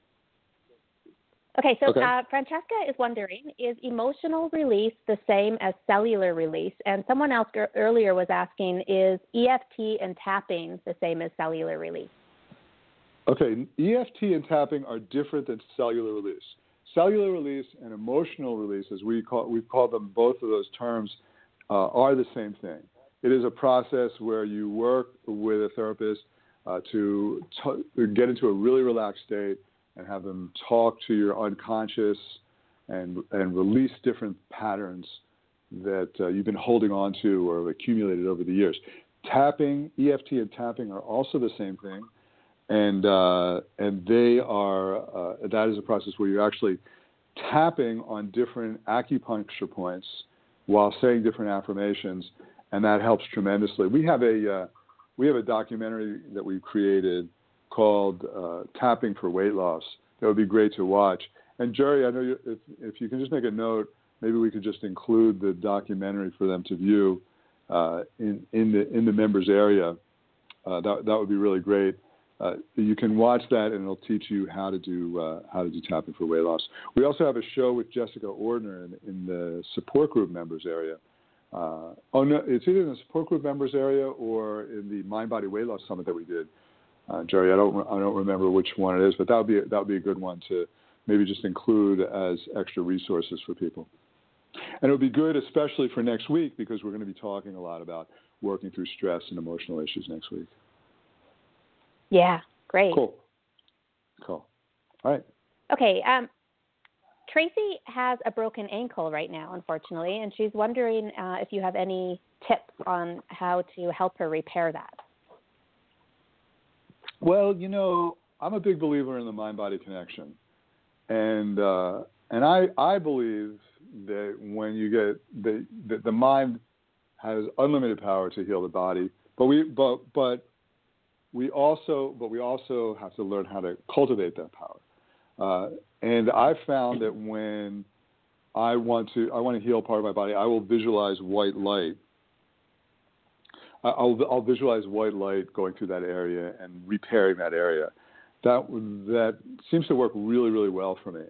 Okay, so okay. Uh, Francesca is wondering is emotional release the same as cellular release? And someone else earlier was asking is EFT and tapping the same as cellular release? Okay, EFT and tapping are different than cellular release. Cellular release and emotional release, as we call we've called them both of those terms, uh, are the same thing. It is a process where you work with a therapist uh, to t- get into a really relaxed state and have them talk to your unconscious and and release different patterns that uh, you've been holding on to or accumulated over the years. Tapping, EFT, and tapping are also the same thing, and uh, and they are uh, that is a process where you're actually tapping on different acupuncture points while saying different affirmations, and that helps tremendously. We have a uh, we have a documentary that we've created called uh, "Tapping for Weight Loss" that would be great to watch. And Jerry, I know you, if if you can just make a note, maybe we could just include the documentary for them to view uh, in in the in the members area. Uh, that that would be really great. Uh, you can watch that, and it'll teach you how to do uh, how to do tapping for weight loss. We also have a show with Jessica Ortner in, in the support group members area. Uh, oh no, it's either in the support group members area or in the Mind Body Weight Loss Summit that we did. Uh, Jerry, I don't I don't remember which one it is, but that would be that would be a good one to maybe just include as extra resources for people. And it would be good, especially for next week, because we're going to be talking a lot about working through stress and emotional issues next week. Yeah, great. Cool. Cool. All right. Okay. Um, Tracy has a broken ankle right now, unfortunately, and she's wondering uh, if you have any tips on how to help her repair that. Well, you know, I'm a big believer in the mind-body connection, and uh, and I I believe that when you get the, the the mind has unlimited power to heal the body, but we but but we also but we also have to learn how to cultivate that power. Uh, and I've found that when I want to I want to heal part of my body, I will visualize white light. I'll, I'll visualize white light going through that area and repairing that area. That that seems to work really really well for me.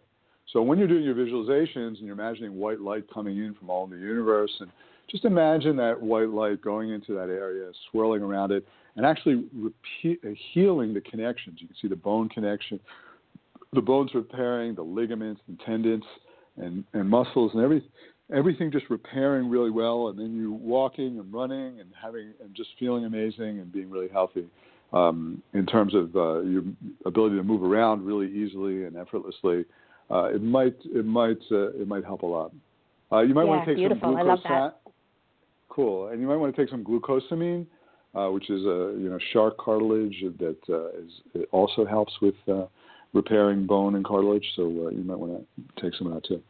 So when you're doing your visualizations and you're imagining white light coming in from all in the universe, and just imagine that white light going into that area, swirling around it, and actually repeat, healing the connections. You can see the bone connection, the bones repairing, the ligaments and tendons and, and muscles and every, everything just repairing really well. And then you walking and running and having and just feeling amazing and being really healthy. Um, in terms of uh, your ability to move around really easily and effortlessly, uh, it might it might uh, it might help a lot. Uh, you might yeah, want to take beautiful. some glucosamine. Cool, and you might want to take some glucosamine, uh, which is a you know shark cartilage that uh, is it also helps with uh, repairing bone and cartilage. So uh, you might want to take some of that too.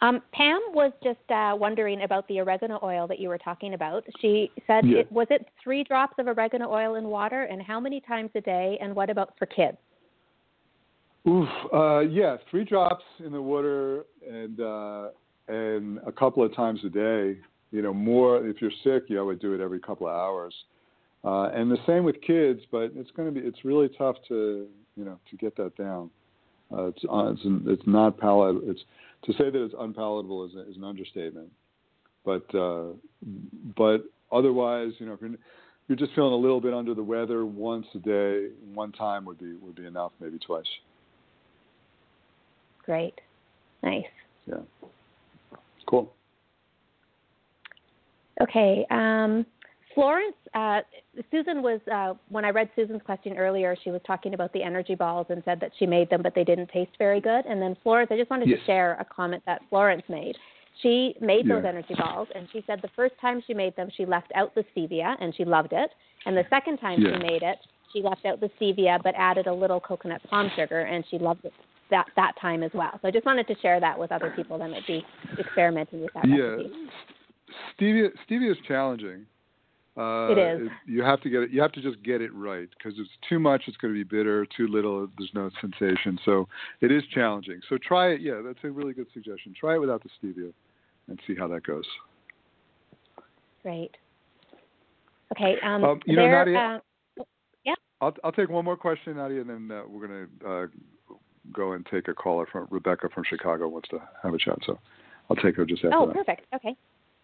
Um, Pam was just uh, wondering about the oregano oil that you were talking about. She said, Yeah. it, was it three drops of oregano oil in water, and how many times a day? And what about for kids? Oof, uh, yeah, three drops in the water and uh, and a couple of times a day. You know, more if you're sick, you know, I would do it every couple of hours. Uh, and the same with kids, but it's going to be it's really tough to you know to get that down. Uh, it's uh, it's it's not palatable. It's to say that it's unpalatable is, is an understatement. But uh, but otherwise, you know, if you're, you're just feeling a little bit under the weather, once a day, one time would be would be enough, maybe twice. Great. Nice. Yeah. Cool. Okay. Um, Florence, uh, Susan was, uh, when I read Susan's question earlier, she was talking about the energy balls and said that she made them, but they didn't taste very good. And then Florence, I just wanted Yes. to share a comment that Florence made. She made those energy balls, and she said the first time she made them, she left out the stevia, and she loved it. And the second time Yeah. she made it, she left out the stevia, but added a little coconut palm sugar, and she loved it that that time as well. So I just wanted to share that with other people that might be experimenting with that Yeah. recipe. Stevia stevia is challenging. Uh, It is. you have to get it. You have to just get it right because it's too much, it's going to be bitter. Too little, there's no sensation. So it is challenging. So try it. Yeah, that's a really good suggestion. Try it without the stevia, and see how that goes. Great. Okay. Um, Um, you know, Nadia- uh, I'll I'll take one more question, Nadia, and then uh, we're going to uh, go and take a caller from Rebecca from Chicago wants to have a chat. So I'll take her just after oh, that. perfect. Okay.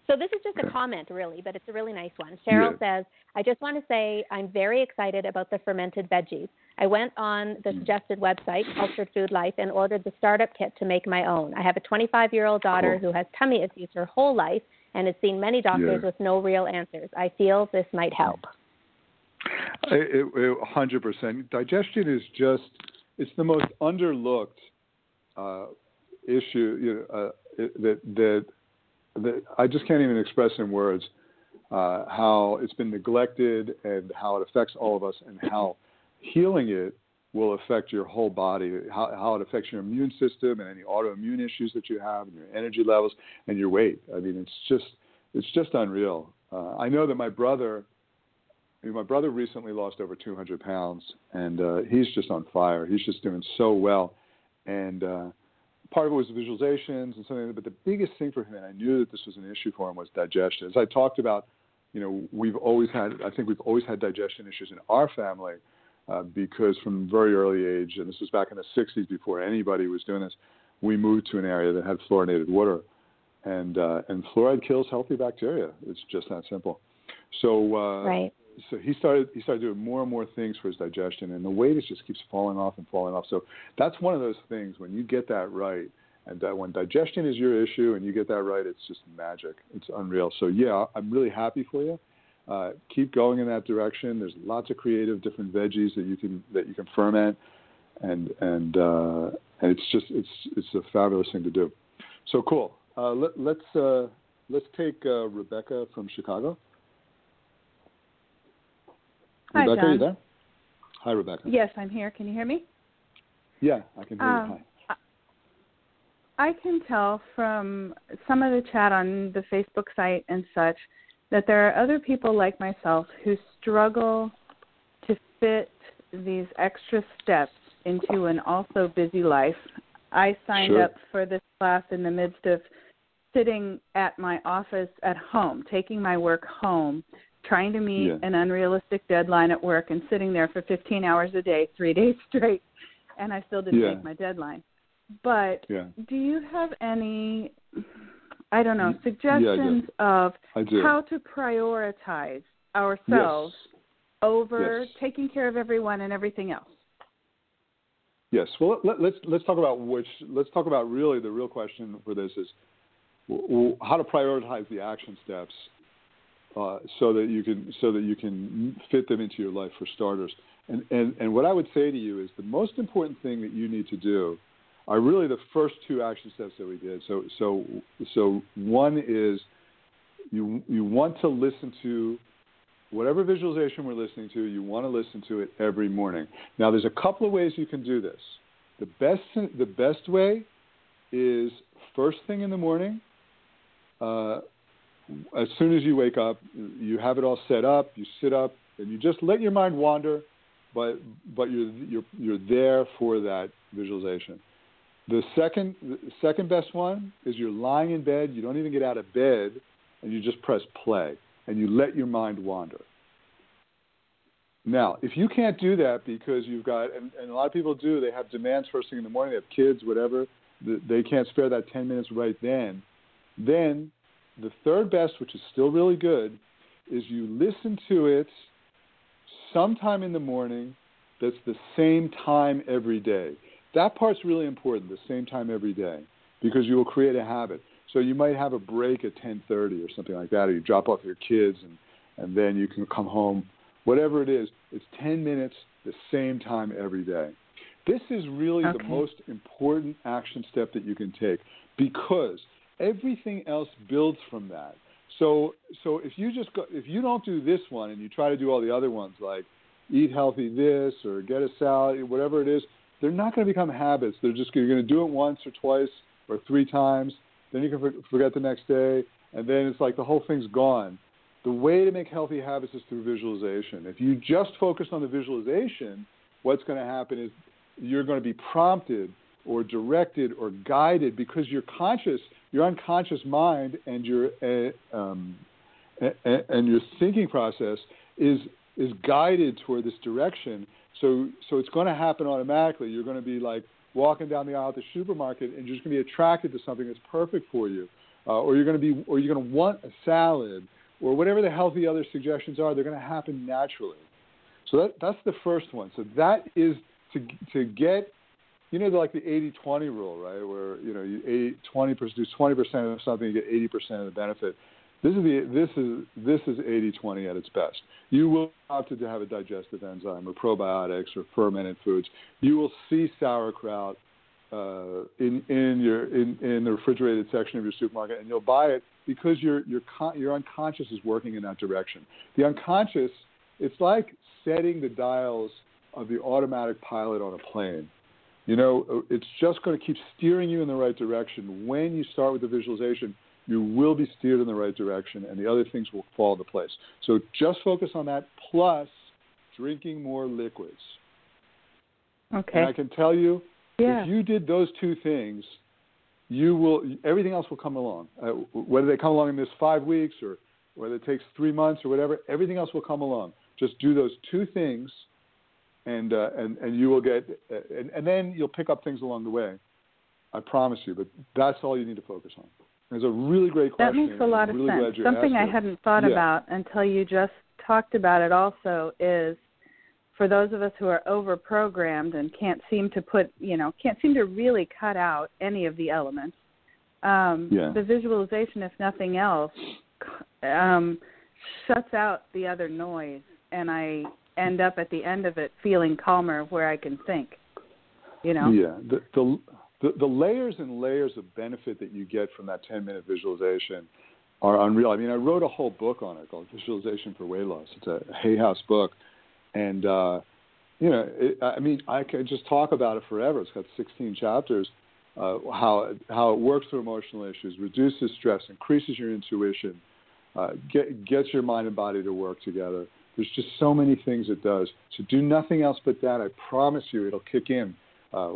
So this is just a comment, really, but it's a really nice one. Cheryl yeah. says, "I just want to say I'm very excited about the fermented veggies. I went on the mm. suggested website, Cultured Food Life, and ordered the startup kit to make my own. I have a 25-year-old daughter cool. who has tummy issues her whole life and has seen many doctors yeah. with no real answers. I feel this might help." It, it, 100%. Digestion is just, it's the most underlooked uh, issue you know, uh, that, that that I just can't even express in words uh, how it's been neglected and how it affects all of us and how healing it will affect your whole body, how, how it affects your immune system and any autoimmune issues that you have and your energy levels and your weight. I mean, it's just it's just unreal. Uh, I know that my brother, I mean, my brother recently lost over 200 pounds, and uh, he's just on fire. He's just doing so well, and uh, part of it was visualizations and something, but the biggest thing for him, and I knew that this was an issue for him, was digestion. As I talked about, you know, we've always had, I think we've always had digestion issues in our family uh, because from very early age, and this was back in the 60s before anybody was doing this, we moved to an area that had fluorinated water. And, uh, and fluoride kills healthy bacteria. It's just that simple. So, uh, right so he started he started doing more and more things for his digestion, and the weight just keeps falling off and falling off. So that's one of those things when you get that right, and that when digestion is your issue and you get that right, it's just magic. It's unreal. So yeah, I'm really happy for you. Uh, keep going in that direction. There's lots of creative different veggies that you can that you can ferment, and and uh, and it's just it's it's a fabulous thing to do. So cool. Uh, let, let's, uh, let's take uh, Rebecca from Chicago. Hi, Rebecca, Jon. you there? Hi, Rebecca. Yes, I'm here. Can you hear me? Yeah, I can hear um, you. Hi. I can tell from some of the chat on the Facebook site and such that there are other people like myself who struggle to fit these extra steps into an also busy life. I signed sure. up for this class in the midst of sitting at my office at home, taking my work home, trying to meet yeah. an unrealistic deadline at work and sitting there for 15 hours a day, three <laughs> days straight, and I still didn't yeah. make my deadline. But yeah. do you have any, I don't know, suggestions of how to prioritize ourselves yes. over yes. taking care of everyone and everything else? Yes. Well, let, let's let's talk about which. Let's talk about really the real question for this is how to prioritize the action steps uh, so that you can so that you can fit them into your life for starters. And, and and what I would say to you is the most important thing that you need to do are really the first two action steps that we did. So so so one is you you want to listen to whatever visualization we're listening to. You want to listen to it every morning. Now there's a couple of ways you can do this. The best the best way is first thing in the morning. Uh, as soon as you wake up, you have it all set up. You sit up and you just let your mind wander, but but you're you're you're there for that visualization. The second the second best one is you're lying in bed. You don't even get out of bed, and you just press play and you let your mind wander. Now, if you can't do that because you've got, and, and a lot of people do, they have demands first thing in the morning, they have kids, whatever, they can't spare that 10 minutes right then, then the third best, which is still really good, is you listen to it sometime in the morning that's the same time every day. That part's really important, the same time every day, because you will create a habit. So you might have a break at 10:30 or something like that, or you drop off your kids and and then you can come home. Whatever it is, it's 10 minutes the same time every day. This is really okay. the most important action step that you can take because everything else builds from that. So so if you just go, if you don't do this one and you try to do all the other ones like eat healthy this or get a salad whatever it is, they're not going to become habits. They're just you're going to do it once or twice or three times. Then you can forget the next day, and then it's like the whole thing's gone. The way to make healthy habits is through visualization. If you just focus on the visualization, what's going to happen is you're going to be prompted or directed or guided because you're conscious your unconscious mind and your uh, um, and your thinking process is is guided toward this direction. So so it's going to happen automatically. You're going to be like walking down the aisle at the supermarket, and you're just going to be attracted to something that's perfect for you. uh, or you're going to be, or you're going to want a salad, or whatever the healthy other suggestions are. They're going to happen naturally. So that that's the first one. So that is to to get you know, like the 80-20 rule, right? Where you know, you 80, 20 percent do 20 percent of something, you get 80 percent of the benefit. This is the this is this is 80-20 at its best. You will have to have a digestive enzyme or probiotics or fermented foods. You will see sauerkraut uh, in in your in, in the refrigerated section of your supermarket, and you'll buy it because your your con- your unconscious is working in that direction. The unconscious, it's like setting the dials of the automatic pilot on a plane. You know, it's just going to keep steering you in the right direction. When you start with the visualization, you will be steered in the right direction, and the other things will fall into place. So just focus on that, plus drinking more liquids. Okay. And I can tell you, yeah. if you did those two things, you will everything else will come along. Uh, whether they come along in this five weeks or whether it takes three months or whatever, everything else will come along. Just do those two things and uh, and and you will get uh, and, and then you'll pick up things along the way. I promise you, but that's all you need to focus on. It's a really great question. That makes a lot of really sense. Something I hadn't thought yeah. about until you just talked about it also is for those of us who are over programmed and can't seem to put you know, can't seem to really cut out any of the elements. Um, yeah. the visualization, if nothing else, um, shuts out the other noise and I end up at the end of it feeling calmer where I can think. You know? Yeah. The, the the the layers and layers of benefit that you get from that 10 minute visualization are unreal. I mean, I wrote a whole book on it called Visualization for Weight Loss. It's a Hay House book, and uh, you know, it, I mean, I could just talk about it forever. It's got 16 chapters. Uh, how how it works through emotional issues, reduces stress, increases your intuition, uh, get, gets your mind and body to work together. There's just so many things it does. So do nothing else but that. I promise you, it'll kick in uh,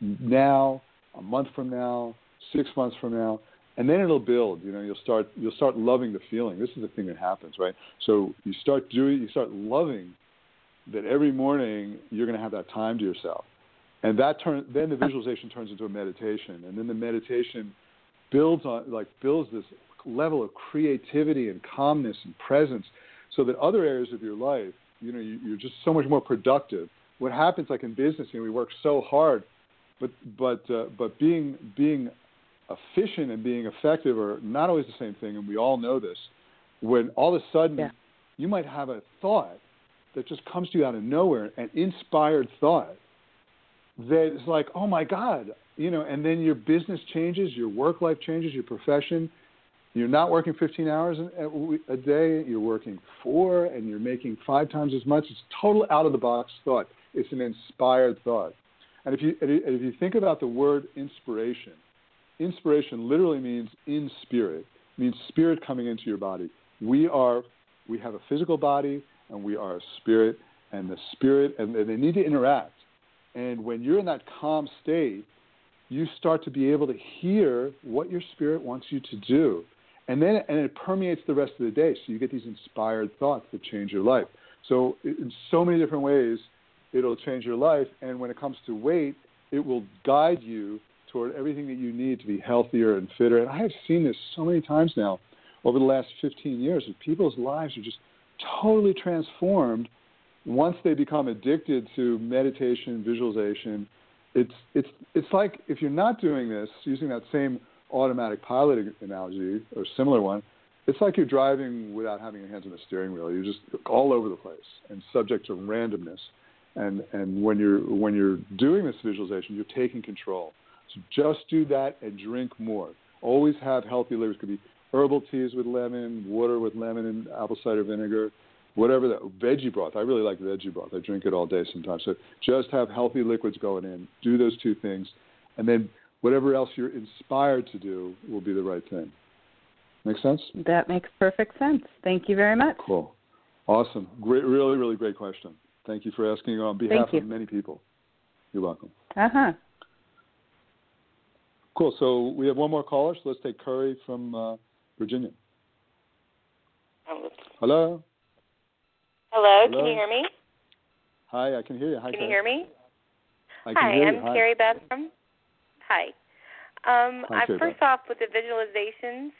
now, a month from now, six months from now, and then it'll build. You know, you'll start you'll start loving the feeling. This is the thing that happens, right? So you start doing, you start loving that every morning you're going to have that time to yourself, and that turn then the visualization turns into a meditation, and then the meditation builds on like builds this level of creativity and calmness and presence so that other areas of your life, you know, you, you're just so much more productive. What happens, like in business, you know, we work so hard, but but uh, but being being efficient and being effective are not always the same thing, and we all know this. When all of a sudden yeah. you might have a thought that just comes to you out of nowhere, an inspired thought that is like, oh my God, you know, and then your business changes, your work life changes, your profession you're not working 15 hours a day, you're working four, and you're making five times as much. It's total out of the box thought. It's an inspired thought. And if you, if you think about the word inspiration, inspiration literally means in spirit, it means spirit coming into your body. We are, we have a physical body and we are a spirit, and the spirit, and they need to interact. And when you're in that calm state, you start to be able to hear what your spirit wants you to do and then and it permeates the rest of the day. So you get these inspired thoughts that change your life. So in so many different ways, it'll change your life. And when it comes to weight, it will guide you toward everything that you need to be healthier and fitter. And I have seen this so many times now over the last 15 years that people's lives are just totally transformed once they become addicted to meditation, visualization. It's it's it's like if you're not doing this, using that same automatic pilot analogy or similar one, it's like you're driving without having your hands on the steering wheel. You're just all over the place and subject to randomness. And and when you're when you're doing this visualization, you're taking control. So just do that and drink more. Always have healthy liquids. Could be herbal teas with lemon, water with lemon and apple cider vinegar, whatever that veggie broth. I really like veggie broth. I drink it all day sometimes. So just have healthy liquids going in. Do those two things, and then whatever else you're inspired to do will be the right thing. Make sense? That makes perfect sense. Thank you very much. Cool. Awesome. Great, really, really great question. Thank you for asking on behalf of many people. You're welcome. Uh huh. Cool. So we have one more caller. So let's take Carrie from uh, Virginia. Hello. Hello. Hello. Can you hear me? Hi, I can hear you. Hi, can you hear me? I Hi, hear I'm you. Hi. Carrie Beth from Hi. Um, I first off with the visualizations,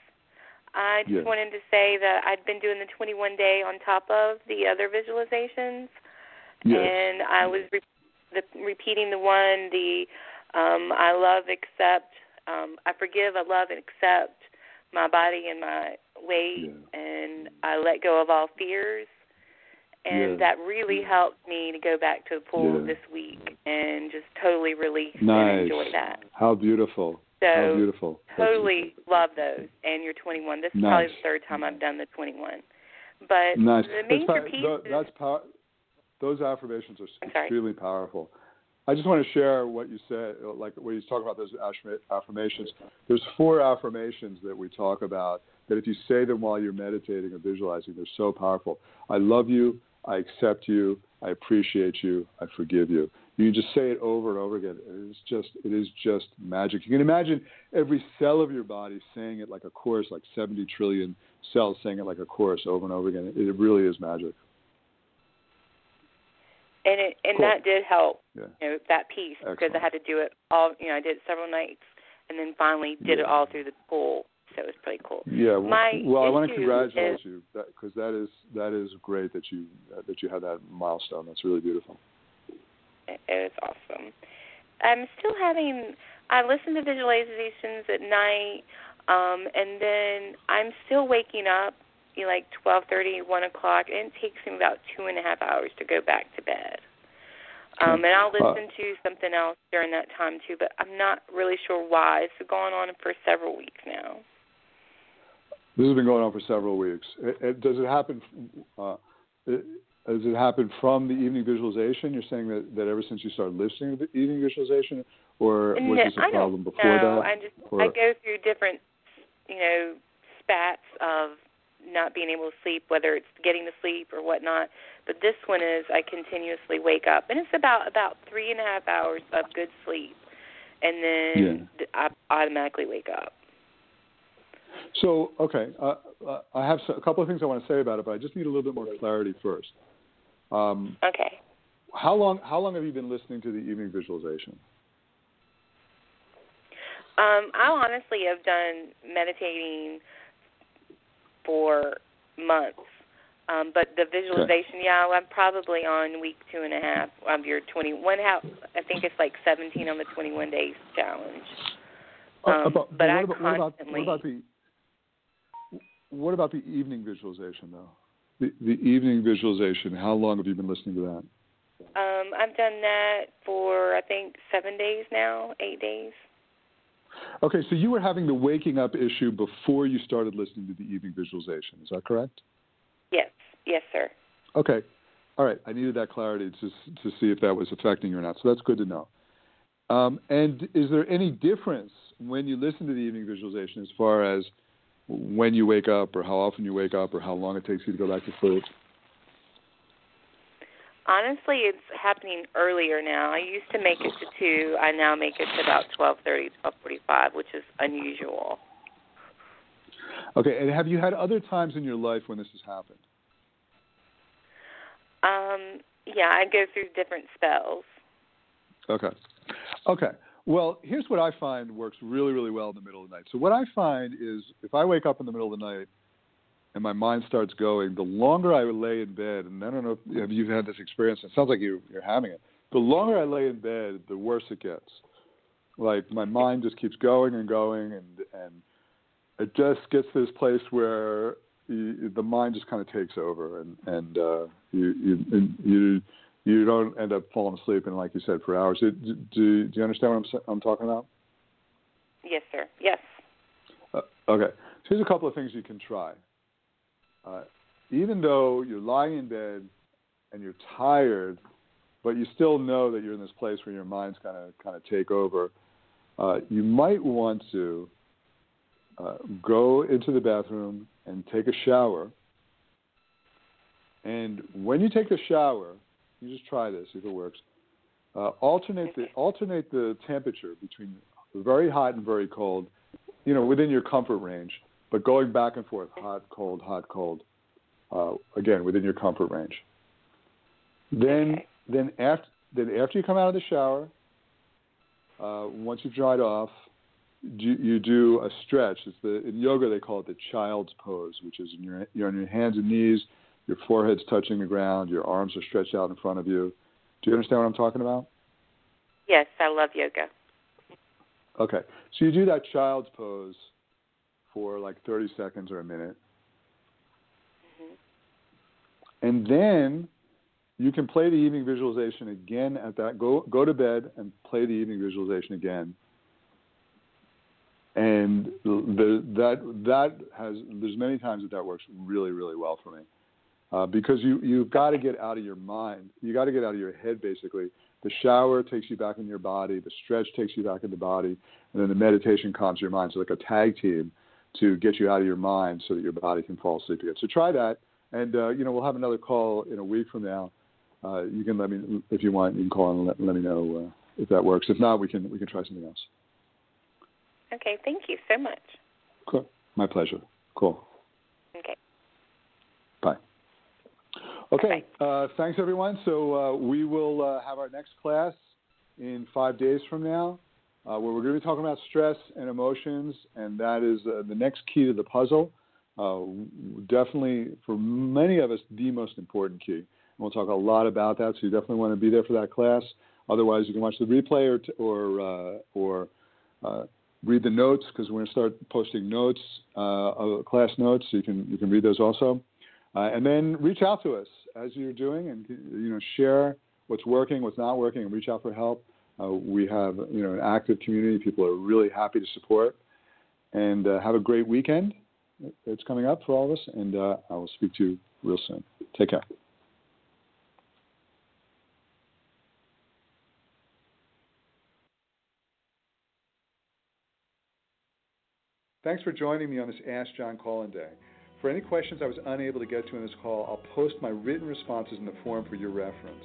I just Yes. wanted to say that I'd been doing the 21 day on top of the other visualizations, Yes. and I was re- the, repeating the one the um, I love, accept, um, I forgive, I love, and accept my body and my weight, Yeah. and I let go of all fears. And Yeah. that really helped me to go back to the pool Yeah. this week and just totally release Nice. and enjoy that. How beautiful. So How beautiful. That's- totally love those. And you're 21. This is probably the third time I've done the 21. But Nice. the major pow- piece that's pow- those affirmations are extremely powerful. I just want to share what you said, like when you talk about those affirmations. There's four affirmations that we talk about that if you say them while you're meditating or visualizing, they're so powerful. I love you. I accept you. I appreciate you. I forgive you. You just say it over and over again. It is just, it is just magic. You can imagine every cell of your body saying it like a chorus, like 70 trillion cells saying it like a chorus over and over again. It, really is magic. and it and Cool. that did help. Yeah. You know that piece because I had to do it all. You know I did it several nights and then finally did it all through the pool. So it was pretty cool. Yeah. w- My well, I want to congratulate is- you because that is that is great that you that you had that milestone. That's really beautiful. It was awesome. I'm still having. I listen to visualizations at night, um, and then I'm still waking up, you know, like twelve thirty, one o'clock, and it takes me about two and a half hours to go back to bed. Um, and I'll Uh, listen to something else during that time too, but I'm not really sure why. It's going on for several weeks now. This has been going on for several weeks. It, it, does it happen? Uh, it, does it happen from the evening visualization? You're saying that, that ever since you started listening to the evening visualization, or was no, this a I problem before know. that? I just or- I go through different, you know, spats of not being able to sleep, whether it's getting to sleep or whatnot. But this one is I continuously wake up, and it's about about three and a half hours of good sleep, and then th- I automatically wake up. So, okay, uh, uh, I have a couple of things I want to say about it, but I just need a little bit more clarity first. Um, Okay. how long? How long have you been listening to the evening visualization? Um, I honestly have done meditating for months. Um, but the visualization, yeah, I'm probably on week two and a half of your 21. How I think it's like 17 on the 21 days challenge. Uh, Um, about- but I about, what about constantly- what about the what about the evening visualization though? The the evening visualization. How long have you been listening to that? Um, I've done that for I think seven days now, eight days. Okay, so you were having the waking up issue before you started listening to the evening visualization. Is that correct? Yes, yes, sir. Okay. All right. I needed that clarity to to see if that was affecting you or not. So that's good to know. Um, and is there any difference when you listen to the evening visualization as far as when you wake up, or how often you wake up, or how long it takes you to go back to sleep? Honestly, it's happening earlier now. I used to make it to two. I now make it to about twelve thirty, twelve forty-five, which is unusual. Okay. And have you had other times in your life when this has happened? Um, yeah, I go through different spells. Okay. Okay. Well, here's what I find works really, really well in the middle of the night. So what I find is if I wake up in the middle of the night and my mind starts going, the longer I lay in bed, and I don't know if you've had this experience. It sounds like you, you're having it. The longer I lay in bed, the worse it gets. Like my mind just keeps going and going, and and it just gets to this place where you, the mind just kind of takes over, and and uh, you you and you you don't end up falling asleep and like you said for hours. Do, do, do you understand what I'm I'm talking about? Yes, sir. Yes. Uh, okay. So here's a couple of things you can try. Uh, even though you're lying in bed and you're tired, but you still know that you're in this place where your mind's kind of kind of take over, uh, you might want to uh, go into the bathroom and take a shower. And when you take a shower, you just try this see if it works. Uh, alternate the alternate the temperature between very hot and very cold, you know, within your comfort range, but going back and forth, hot, cold, hot, cold. Uh, again, within your comfort range. Then, Okay. then after then after you come out of the shower, uh, once you've dried off, you, you do a stretch. It's the in yoga they call it the child's pose, which is in your, you're on your hands and knees, your forehead's touching the ground, your arms are stretched out in front of you. Do you understand what I'm talking about? Yes, I love yoga. Okay, so you do that child's pose for like 30 seconds or a minute, Mm-hmm. and then you can play the evening visualization again at that. Go go to bed and play the evening visualization again. And the, that that has there's many times that that works really really well for me, uh, because you you've got to get out of your mind. You got to get out of your head basically. The shower takes you back in your body. The stretch takes you back in the body, and then the meditation calms your mind. So like a tag team to get you out of your mind so that your body can fall asleep again. So try that, and uh, you know we'll have another call in a week from now. Uh, you can let me if you want. You can call and let, let me know uh, if that works. If not, we can we can try something else. Okay, thank you so much. Cool. My pleasure. Cool. Okay. Bye. Okay. Uh, thanks, everyone. So uh, we will uh, have our next class in five days from now, uh, where we're going to be talking about stress and emotions, and that is uh, the next key to the puzzle. Uh, definitely, for many of us, the most important key. And we'll talk a lot about that, so you definitely want to be there for that class. Otherwise, you can watch the replay or t- or uh, or uh, read the notes because we're going to start posting notes, class notes, so you can you can read those also. Uh, and then reach out to us as you're doing, and you know share what's working, what's not working, and reach out for help. Uh, we have you know an active community. People are really happy to support. And uh, have a great weekend. It's coming up for all of us, and uh, I will speak to you real soon. Take care. Thanks for joining me on this Ask Jon call-in day. For any questions I was unable to get to in this call, I'll post my written responses in the forum for your reference.